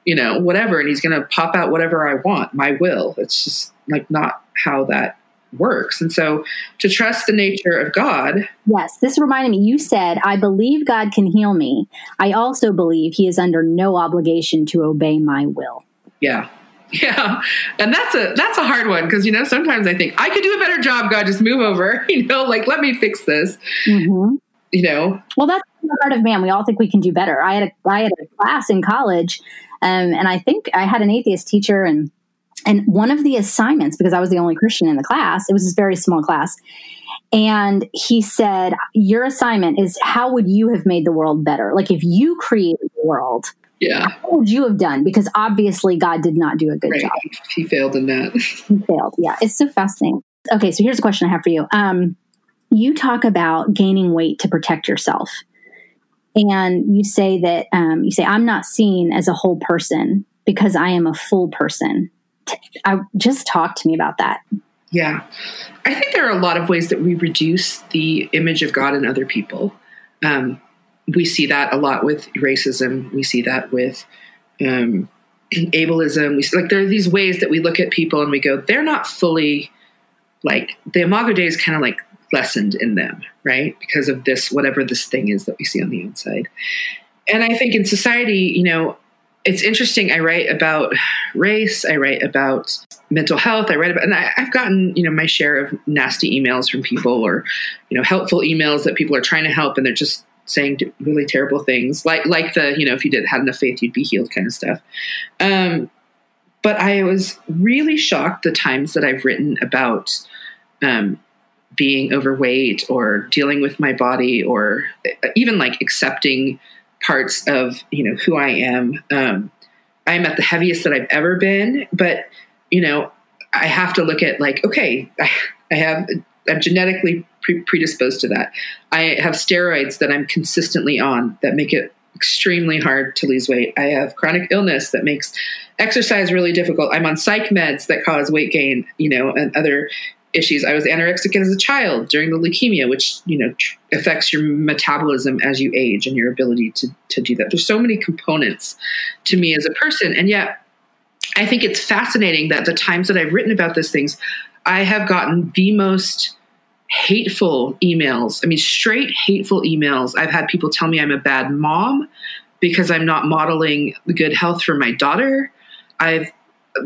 you know whatever and he's going to pop out whatever I want. My will. It's just like not how that works. And so to trust the nature of God. Yes, this reminded me. You said, I believe God can heal me. I also believe he is under no obligation to obey my will. Yeah. [LAUGHS] Yeah. And that's a that's a hard one because you know sometimes I think I could do a better job, God, just move over, [LAUGHS] you know, like let me fix this. Mm-hmm. You know. Well, that's the part of man. We all think we can do better. I had a I had a class in college um, and I think I had an atheist teacher and and one of the assignments, because I was the only Christian in the class, it was this very small class. And he said, Your assignment is how would you have made the world better? Like if you created the world, yeah. What would you have done? Because obviously God did not do a good right. job. He failed in that. he failed. Yeah. It's so fascinating. Okay, so here's a question I have for you. Um, you talk about gaining weight to protect yourself. And you say that um, you say, I'm not seen as a whole person because I am a full person. I just talk to me about that. Yeah. I think there are a lot of ways that we reduce the image of God in other people. Um, we see that a lot with racism. We see that with um, ableism. We see, like there are these ways that we look at people and we go, they're not fully like the Imago Dei is kind of like lessened in them, right? Because of this, whatever this thing is that we see on the outside. And I think in society, you know, it's interesting. I write about race, I write about mental health, I write about, and I, have gotten, you know, my share of nasty emails from people or, you know, helpful emails that people are trying to help and they're just saying really terrible things, like, like the, you know, if you did had enough faith, you'd be healed kind of stuff. Um, but I was really shocked the times that I've written about um, being overweight or dealing with my body or even like accepting parts of you know who I am. Um, I'm at the heaviest that I've ever been, but you know I have to look at like okay, I, I have I'm genetically pre- predisposed to that. I have steroids that I'm consistently on that make it extremely hard to lose weight. I have chronic illness that makes exercise really difficult. I'm on psych meds that cause weight gain, you know, and other issues. I was anorexic as a child during the leukemia, which you know tr- affects your metabolism as you age and your ability to to do that. There's so many components to me as a person, and yet I think it's fascinating that the times that I've written about these things, I have gotten the most hateful emails. I mean, straight hateful emails. I've had people tell me I'm a bad mom because I'm not modeling good health for my daughter. I've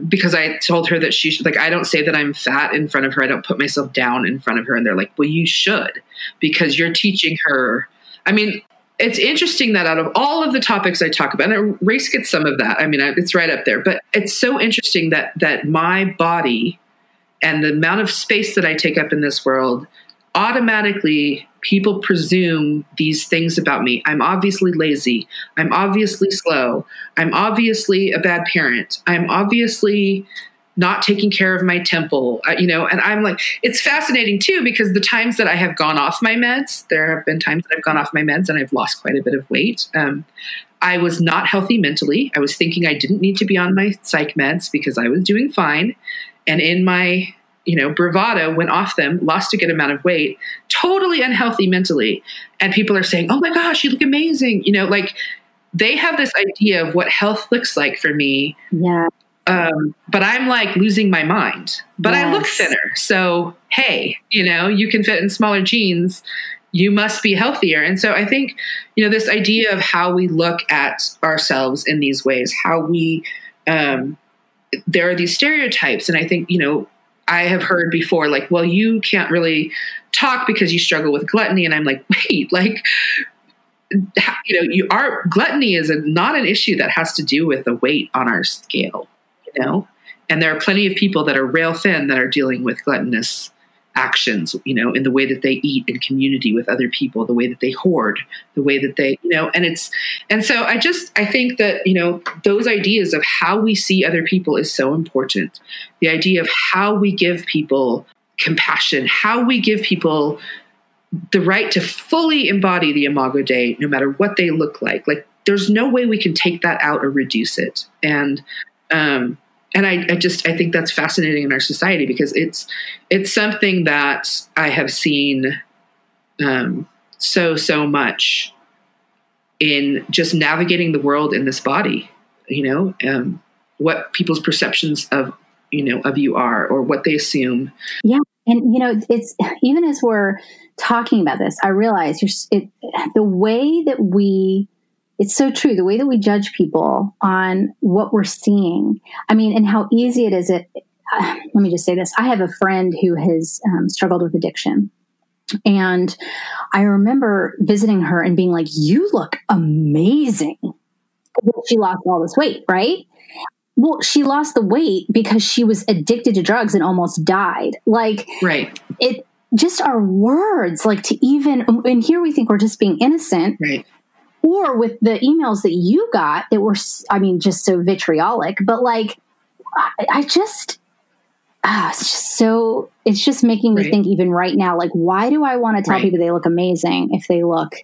because I told her that she should, like, I don't say that I'm fat in front of her. I don't put myself down in front of her. And they're like, well, you should because you're teaching her. I mean, it's interesting that out of all of the topics I talk about, and race gets some of that. I mean, it's right up there, but it's so interesting that, that my body and the amount of space that I take up in this world automatically people presume these things about me. I'm obviously lazy. I'm obviously slow. I'm obviously a bad parent. I'm obviously not taking care of my temple, uh, you know, and I'm like, it's fascinating too, because the times that I have gone off my meds, there have been times that I've gone off my meds and I've lost quite a bit of weight. Um, I was not healthy mentally. I was thinking I didn't need to be on my psych meds because I was doing fine. And in my you know, bravado went off them, lost a good amount of weight, totally unhealthy mentally. And people are saying, oh my gosh, you look amazing. You know, like they have this idea of what health looks like for me. Yeah. Um, but I'm like losing my mind. But yes. I look thinner. So, hey, you know, you can fit in smaller jeans. You must be healthier. And so I think, you know, this idea of how we look at ourselves in these ways, how we, um, there are these stereotypes. And I think, you know, I have heard before, like, well, you can't really talk because you struggle with gluttony. And I'm like, [LAUGHS] wait, like, you know, you are gluttony is a, not an issue that has to do with the weight on our scale, you know? And there are plenty of people that are rail thin that are dealing with gluttonous actions, you know, in the way that they eat in community with other people, the way that they hoard, the way that they, you know, and it's, and so I just, I think that, you know, those ideas of how we see other people is so important. The idea of how we give people compassion, how we give people the right to fully embody the Imago Dei, no matter what they look like. Like, there's no way we can take that out or reduce it. And, um, and I, I, just I think that's fascinating in our society because it's it's something that I have seen um, so so much in just navigating the world in this body. You know, um, what people's perceptions of you know of you are or what they assume. Yeah, and you know, it's even as we're talking about this, I realize it, the way that we it's so true. The way that we judge people on what we're seeing, I mean, and how easy it is. It. Uh, [SIGHS] let me just say this: I have a friend who has um, struggled with addiction, and I remember visiting her and being like, "You look amazing." She lost all this weight, right? Well, she lost the weight because she was addicted to drugs and almost died. Like, right? It just our words, like to even, and here we think we're just being innocent, right? Or with the emails that you got that were i mean just so vitriolic but like i, I just ah, it's just so it's just making me right. think even right now like why do i want to tell right. people they look amazing if they look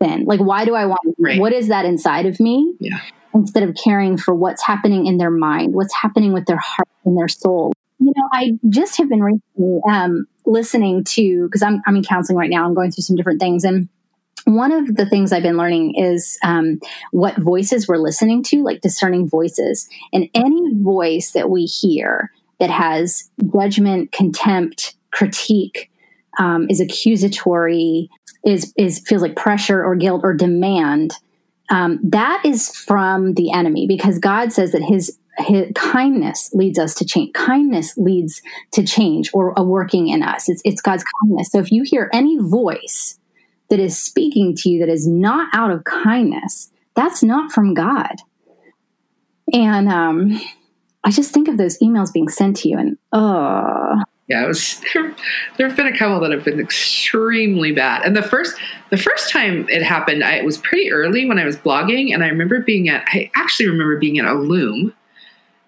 thin like why do i want right. what is that inside of me yeah. instead of caring for what's happening in their mind what's happening with their heart and their soul you know i just have been recently um, listening to because I'm, I'm in counseling right now i'm going through some different things and one of the things I've been learning is um, what voices we're listening to, like discerning voices. And any voice that we hear that has judgment, contempt, critique, um, is accusatory, is is feels like pressure or guilt or demand, um, that is from the enemy because God says that His his, kindness leads us to change. Kindness leads to change or a working in us. It's, it's God's kindness. So if you hear any voice that is speaking to you that is not out of kindness, that's not from God. And um, I just think of those emails being sent to you, and oh, yeah, it was. [LAUGHS] There, there have been a couple that have been extremely bad, and the first, the first time it happened, I, it was pretty early when I was blogging, and I remember being at. I actually remember being at a loom,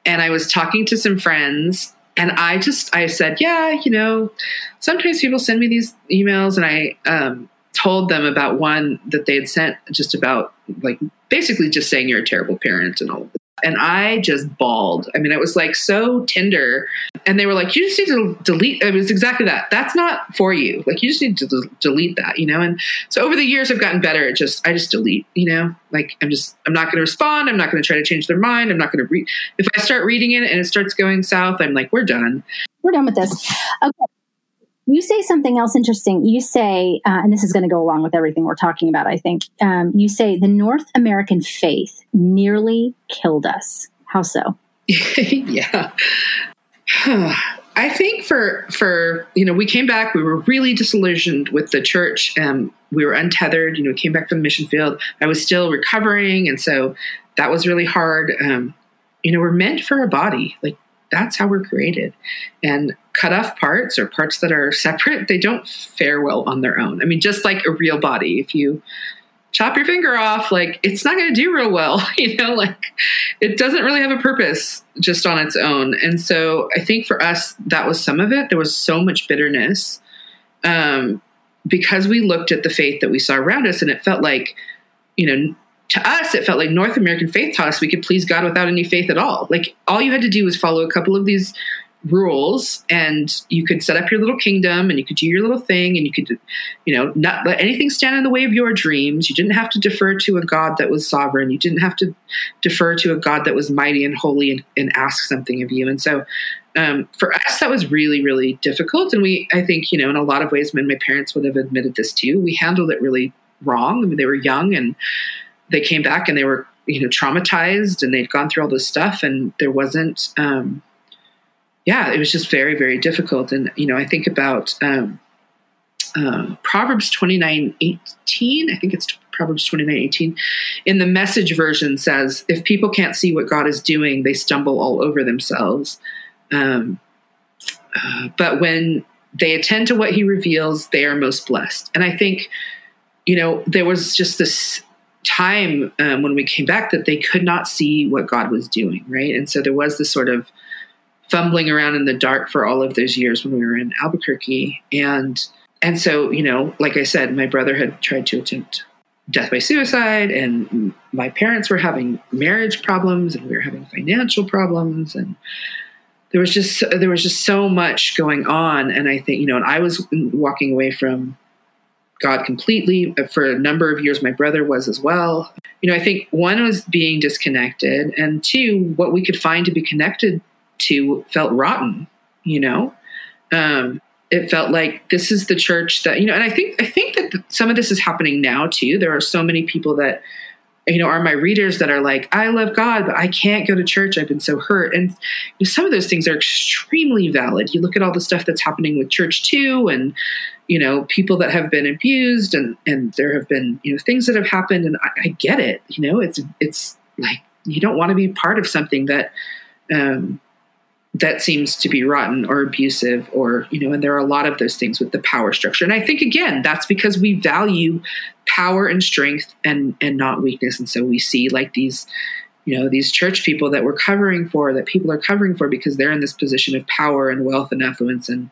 and I was talking to some friends, and I just I said, yeah, you know, sometimes people send me these emails, and I um, told them about one that they had sent just about like basically just saying you're a terrible parent and all of this. And I just bawled. I mean, it was like so tender. And they were like, you just need to delete. It was exactly that. That's not for you. Like, you just need to delete that, you know? And so over the years, I've gotten better at just, I just delete, you know? Like, I'm just, I'm not going to respond. I'm not going to try to change their mind. I'm not going to read. If I start reading it and it starts going south, I'm like, we're done. We're done with this. Okay. You say something else interesting. You say, uh, and this is going to go along with everything we're talking about, I think. Um, you say the North American faith nearly killed us. How so? [LAUGHS] yeah. [SIGHS] I think for for you know we came back we were really disillusioned with the church and we were untethered you know we came back from the mission field I was still recovering and so that was really hard um, you know we're meant for a body like that's how we're created. And cut off parts or parts that are separate, they don't fare well on their own. I mean, just like a real body, if you chop your finger off, like it's not going to do real well, [LAUGHS] you know, like it doesn't really have a purpose just on its own. And so I think for us, that was some of it. There was so much bitterness um, because we looked at the faith that we saw around us and it felt like, you know, to us, it felt like North American faith taught us we could please God without any faith at all. Like all you had to do was follow a couple of these rules and you could set up your little kingdom and you could do your little thing and you could you know not let anything stand in the way of your dreams. You didn't have to defer to a god that was sovereign. You didn't have to defer to a god that was mighty and holy and, and ask something of you. And so um, for us that was really really difficult. And we i think you know in a lot of ways when my parents would have admitted this too we handled it really wrong. I mean they were young and they came back and they were you know traumatized and they'd gone through all this stuff and there wasn't um, yeah it was just very very difficult. And you know i think about um, uh, proverbs 29 18 i think it's proverbs 29 18 in the message version says if people can't see what god is doing they stumble all over themselves. Um, uh, but when they attend to what he reveals they are most blessed. And i think you know there was just this time um, when we came back that they could not see what God was doing, right? And so there was this sort of fumbling around in the dark for all of those years when we were in Albuquerque. And and so, you know, like I said, my brother had tried to attempt death by suicide and my parents were having marriage problems and we were having financial problems and there was just there was just so much going on and I think, you know, and I was walking away from God completely. For a number of years, my brother was as well. You know, I think one was being disconnected, and two, what we could find to be connected to felt rotten. You know, um, it felt like this is the church that you know, and I think I think that some of this is happening now too. There are so many people that you know, are my readers that are like, I love God, but I can't go to church. I've been so hurt. And you know, some of those things are extremely valid. You look at all the stuff that's happening with church too, and you know, people that have been abused, and and there have been you know things that have happened, and I, I get it. You know, it's it's like you don't want to be part of something that um, that seems to be rotten or abusive or you know and there are a lot of those things with the power structure. And i think again that's because we value power and strength and and not weakness. And so we see like these you know these church people that we're covering for that people are covering for because they're in this position of power and wealth and affluence. And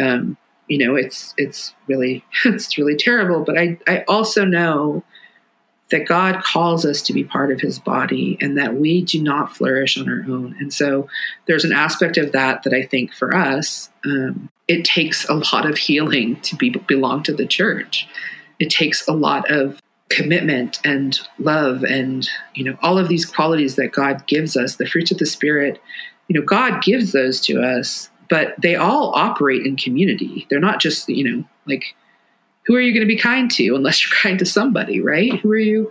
um, you know it's it's really [LAUGHS] it's really terrible. But i i also know that God calls us to be part of his body and that we do not flourish on our own. And so there's an aspect of that that I think for us, um, it takes a lot of healing to be, belong to the church. It takes a lot of commitment and love and you know all of these qualities that God gives us, the fruits of the spirit. You know, God gives those to us, but they all operate in community. They're not just, you know, like who are you going to be kind to unless you're [LAUGHS] kind to somebody, right? Who are you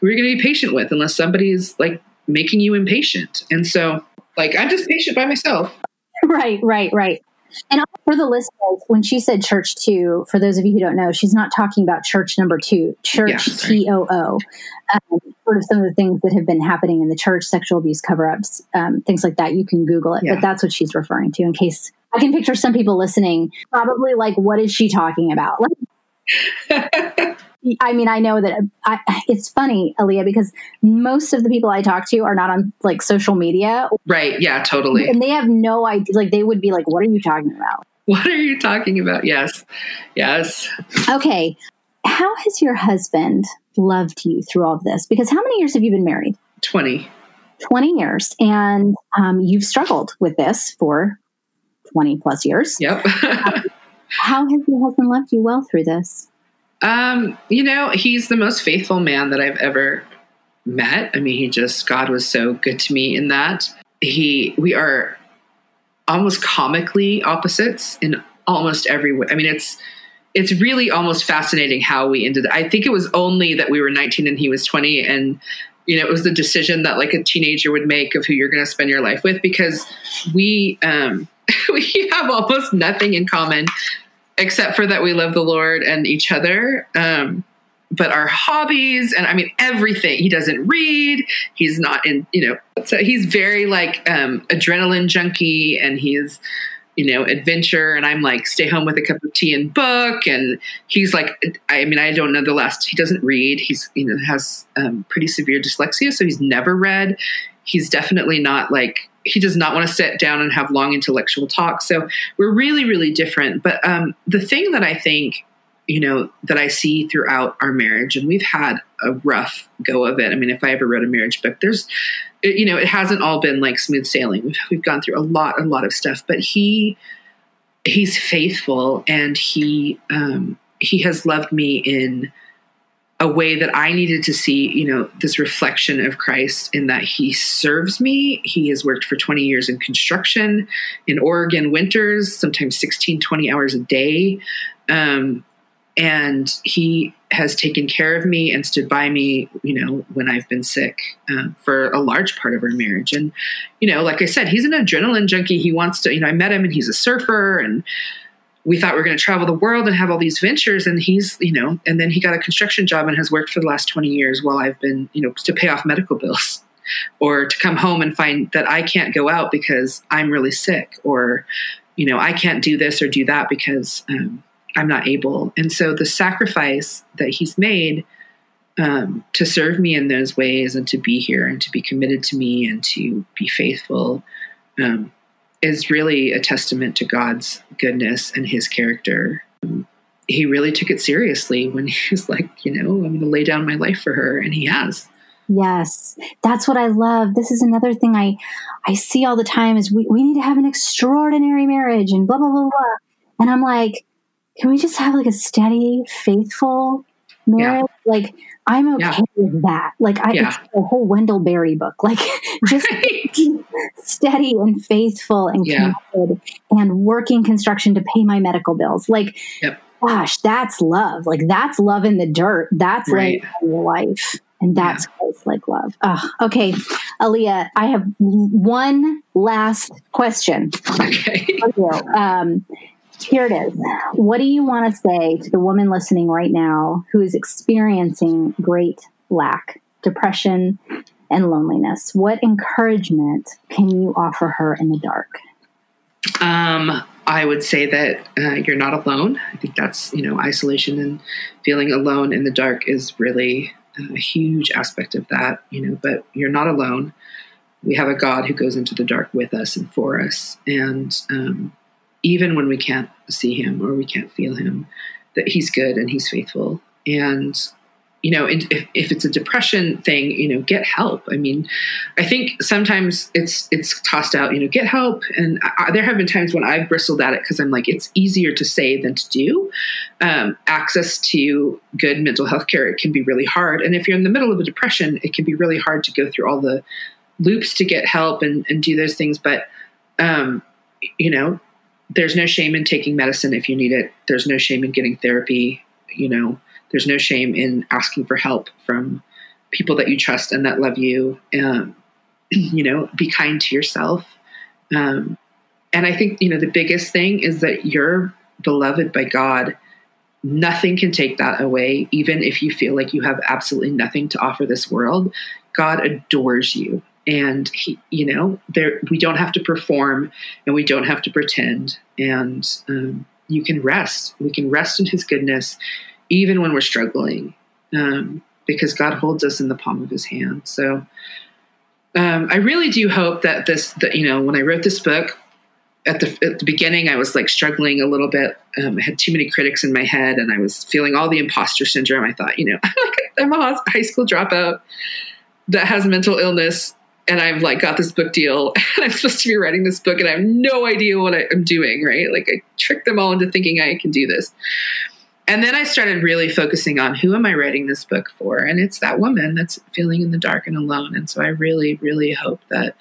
who are you going to be patient with unless somebody is like making you impatient? And so, like I'm just patient by myself. [LAUGHS] Right, right, right. And for the listeners, when she said church two, for those of you who don't know, she's not talking about church number two, church yeah, T O O. Um, sort of some of the things that have been happening in the church, sexual abuse cover ups, um, things like that. You can Google it, yeah. but that's what she's referring to in case I can picture some people listening, probably like, what is she talking about? I mean, I know that I, it's funny, Alia, because most of the people I talk to are not on like social media. Right. Yeah, totally. And they have no idea. Like, they would be like, what are you talking about? What are you talking about? Yes. Yes. Okay. How has your husband loved you through all of this? Because how many years have you been married? 20. 20 years. And um, you've struggled with this for 20 plus years. Yep. How has your husband loved you well through this? Um, you know, he's the most faithful man that I've ever met. I mean, he just God was so good to me in that. He we are almost comically opposites in almost every way. I mean, it's it's really almost fascinating how we ended. I think it was only that we were 19 and he was 20 and you know, it was the decision that like a teenager would make of who you're going to spend your life with because we um [LAUGHS] we have almost nothing in common except for that we love the Lord and each other. Um, but our hobbies and I mean everything. He doesn't read. He's not in, you know, so he's very like um, adrenaline junkie and he's, you know, adventure. And I'm like, stay home with a cup of tea and book. And he's like, I mean, I don't know the last, he doesn't read. He's, you know, has um, pretty severe dyslexia. So he's never read. He's definitely not like he does not want to sit down and have long intellectual talks. So we're really, really different. But um, the thing that I think, you know, that I see throughout our marriage, and we've had a rough go of it. I mean, if I ever wrote a marriage book, there's, you know, it hasn't all been like smooth sailing. We've, we've gone through a lot, a lot of stuff. But he, he's faithful, and he, um, he has loved me in a way that I needed to see, you know, this reflection of Christ in that he serves me. He has worked for 20 years in construction in Oregon winters, sometimes 16, 20 hours a day. Um, and he has taken care of me and stood by me, you know, when I've been sick uh, for a large part of our marriage. And, you know, like I said, he's an adrenaline junkie. He wants to, you know, I met him and he's a surfer and, we thought we were going to travel the world and have all these ventures and he's you know and then he got a construction job and has worked for the last 20 years while i've been you know to pay off medical bills [LAUGHS] or to come home and find that i can't go out because i'm really sick or you know i can't do this or do that because um, i'm not able and so the sacrifice that he's made um, to serve me in those ways and to be here and to be committed to me and to be faithful um, is really a testament to God's goodness and his character. He really took it seriously when he was like, you know, I'm going to lay down my life for her, and he has. Yes, that's what I love. This is another thing I I see all the time is we, we need to have an extraordinary marriage and blah blah blah blah. And I'm like, can we just have like a steady, faithful marriage? Yeah. Like I'm okay yeah. with that. Like I, yeah. it's a whole Wendell Berry book. [LAUGHS] Like just right. [LAUGHS] steady and faithful and yeah. and working construction to pay my medical bills. Like, yep. gosh, that's love. Like that's love in the dirt. That's right. like life. And that's yeah. like love. Oh, okay. Alia, I have one last question. [LAUGHS] Okay. Um, here it is. What do you want to say to the woman listening right now who is experiencing great lack, depression, and loneliness? What encouragement can you offer her in the dark? Um, I would say that uh, you're not alone. I think that's, you know, isolation and feeling alone in the dark is really a huge aspect of that, you know, but you're not alone. We have a God who goes into the dark with us and for us. And um, even when we can't see him or we can't feel him, that he's good and he's faithful. And you know, if, if it's a depression thing, you know, get help. I mean, I think sometimes it's it's tossed out. You know, get help. And I, there have been times when I've bristled at it because I'm like, it's easier to say than to do. Um, access to good mental health care it can be really hard. And if you're in the middle of a depression, it can be really hard to go through all the loops to get help and, and do those things. But um, you know, there's no shame in taking medicine if you need it. There's no shame in getting therapy. You know, there's no shame in asking for help from people that you trust and that love you. Um, [CLEARS THROAT] you know, be kind to yourself. Um, and I think, you know, the biggest thing is that you're beloved by God. Nothing can take that away, even if you feel like you have absolutely nothing to offer this world. God adores you and he, you know, there we don't have to perform and we don't have to pretend, and um, you can rest. We can rest in His goodness, even when we're struggling, um, because God holds us in the palm of His hand. So, um, I really do hope that this, that you know, when I wrote this book, at the at the beginning, I was like struggling a little bit. Um, I had too many critics in my head, and I was feeling all the imposter syndrome. I thought, you know, [LAUGHS] I'm a high school dropout that has mental illness and I've like got this book deal [LAUGHS] and I'm supposed to be writing this book and I have no idea what I, am doing, right? Like I tricked them all into thinking I can do this. And then I started really focusing on who am I writing this book for? And it's that woman that's feeling in the dark and alone. And so I really, really hope that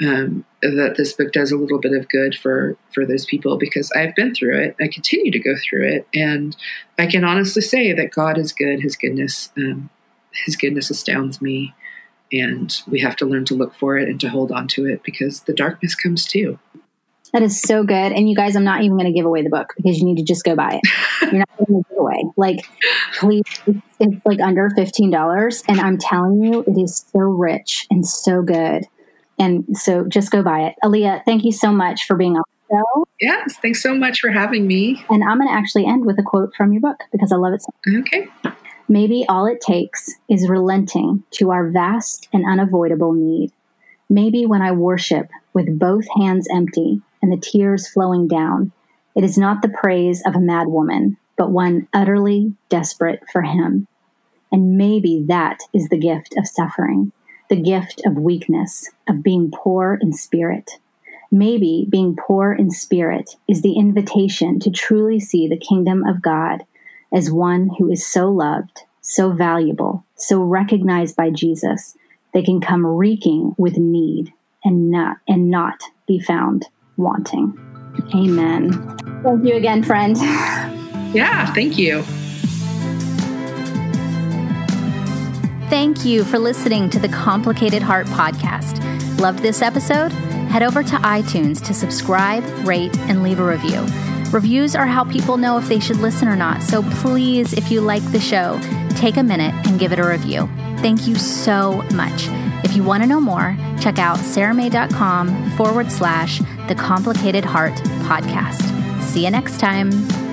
um, that this book does a little bit of good for for those people because I've been through it. I continue to go through it, and I can honestly say that God is good. His goodness, um, His goodness astounds me and we have to learn to look for it and to hold on to it because the darkness comes too. That is so good. And you guys, I'm not even going to give away the book because you need to just go buy it. [LAUGHS] You're not going to give away. Like, please, it's like under $15. And I'm telling you, it is so rich and so good. And so just go buy it. Alia, thank you so much for being on the show. Yes, thanks so much for having me. And I'm going to actually end with a quote from your book because I love it so much. Okay. Maybe all it takes is relenting to our vast and unavoidable need. Maybe when I worship with both hands empty and the tears flowing down, it is not the praise of a mad woman, but one utterly desperate for Him. And maybe that is the gift of suffering, the gift of weakness, of being poor in spirit. Maybe being poor in spirit is the invitation to truly see the kingdom of God as one who is so loved, so valuable, so recognized by Jesus, they can come reeking with need and not and not be found wanting. Amen. Thank you again, friend. [LAUGHS] Yeah, thank you. Thank you for listening to the Complicated Heart podcast. Loved this episode? Head over to iTunes to subscribe, rate, and leave a review. Reviews are how people know if they should listen or not. So please, if you like the show, take a minute and give it a review. Thank you so much. If you want to know more, check out sarahmae.com forward slash the complicated heart podcast. See you next time.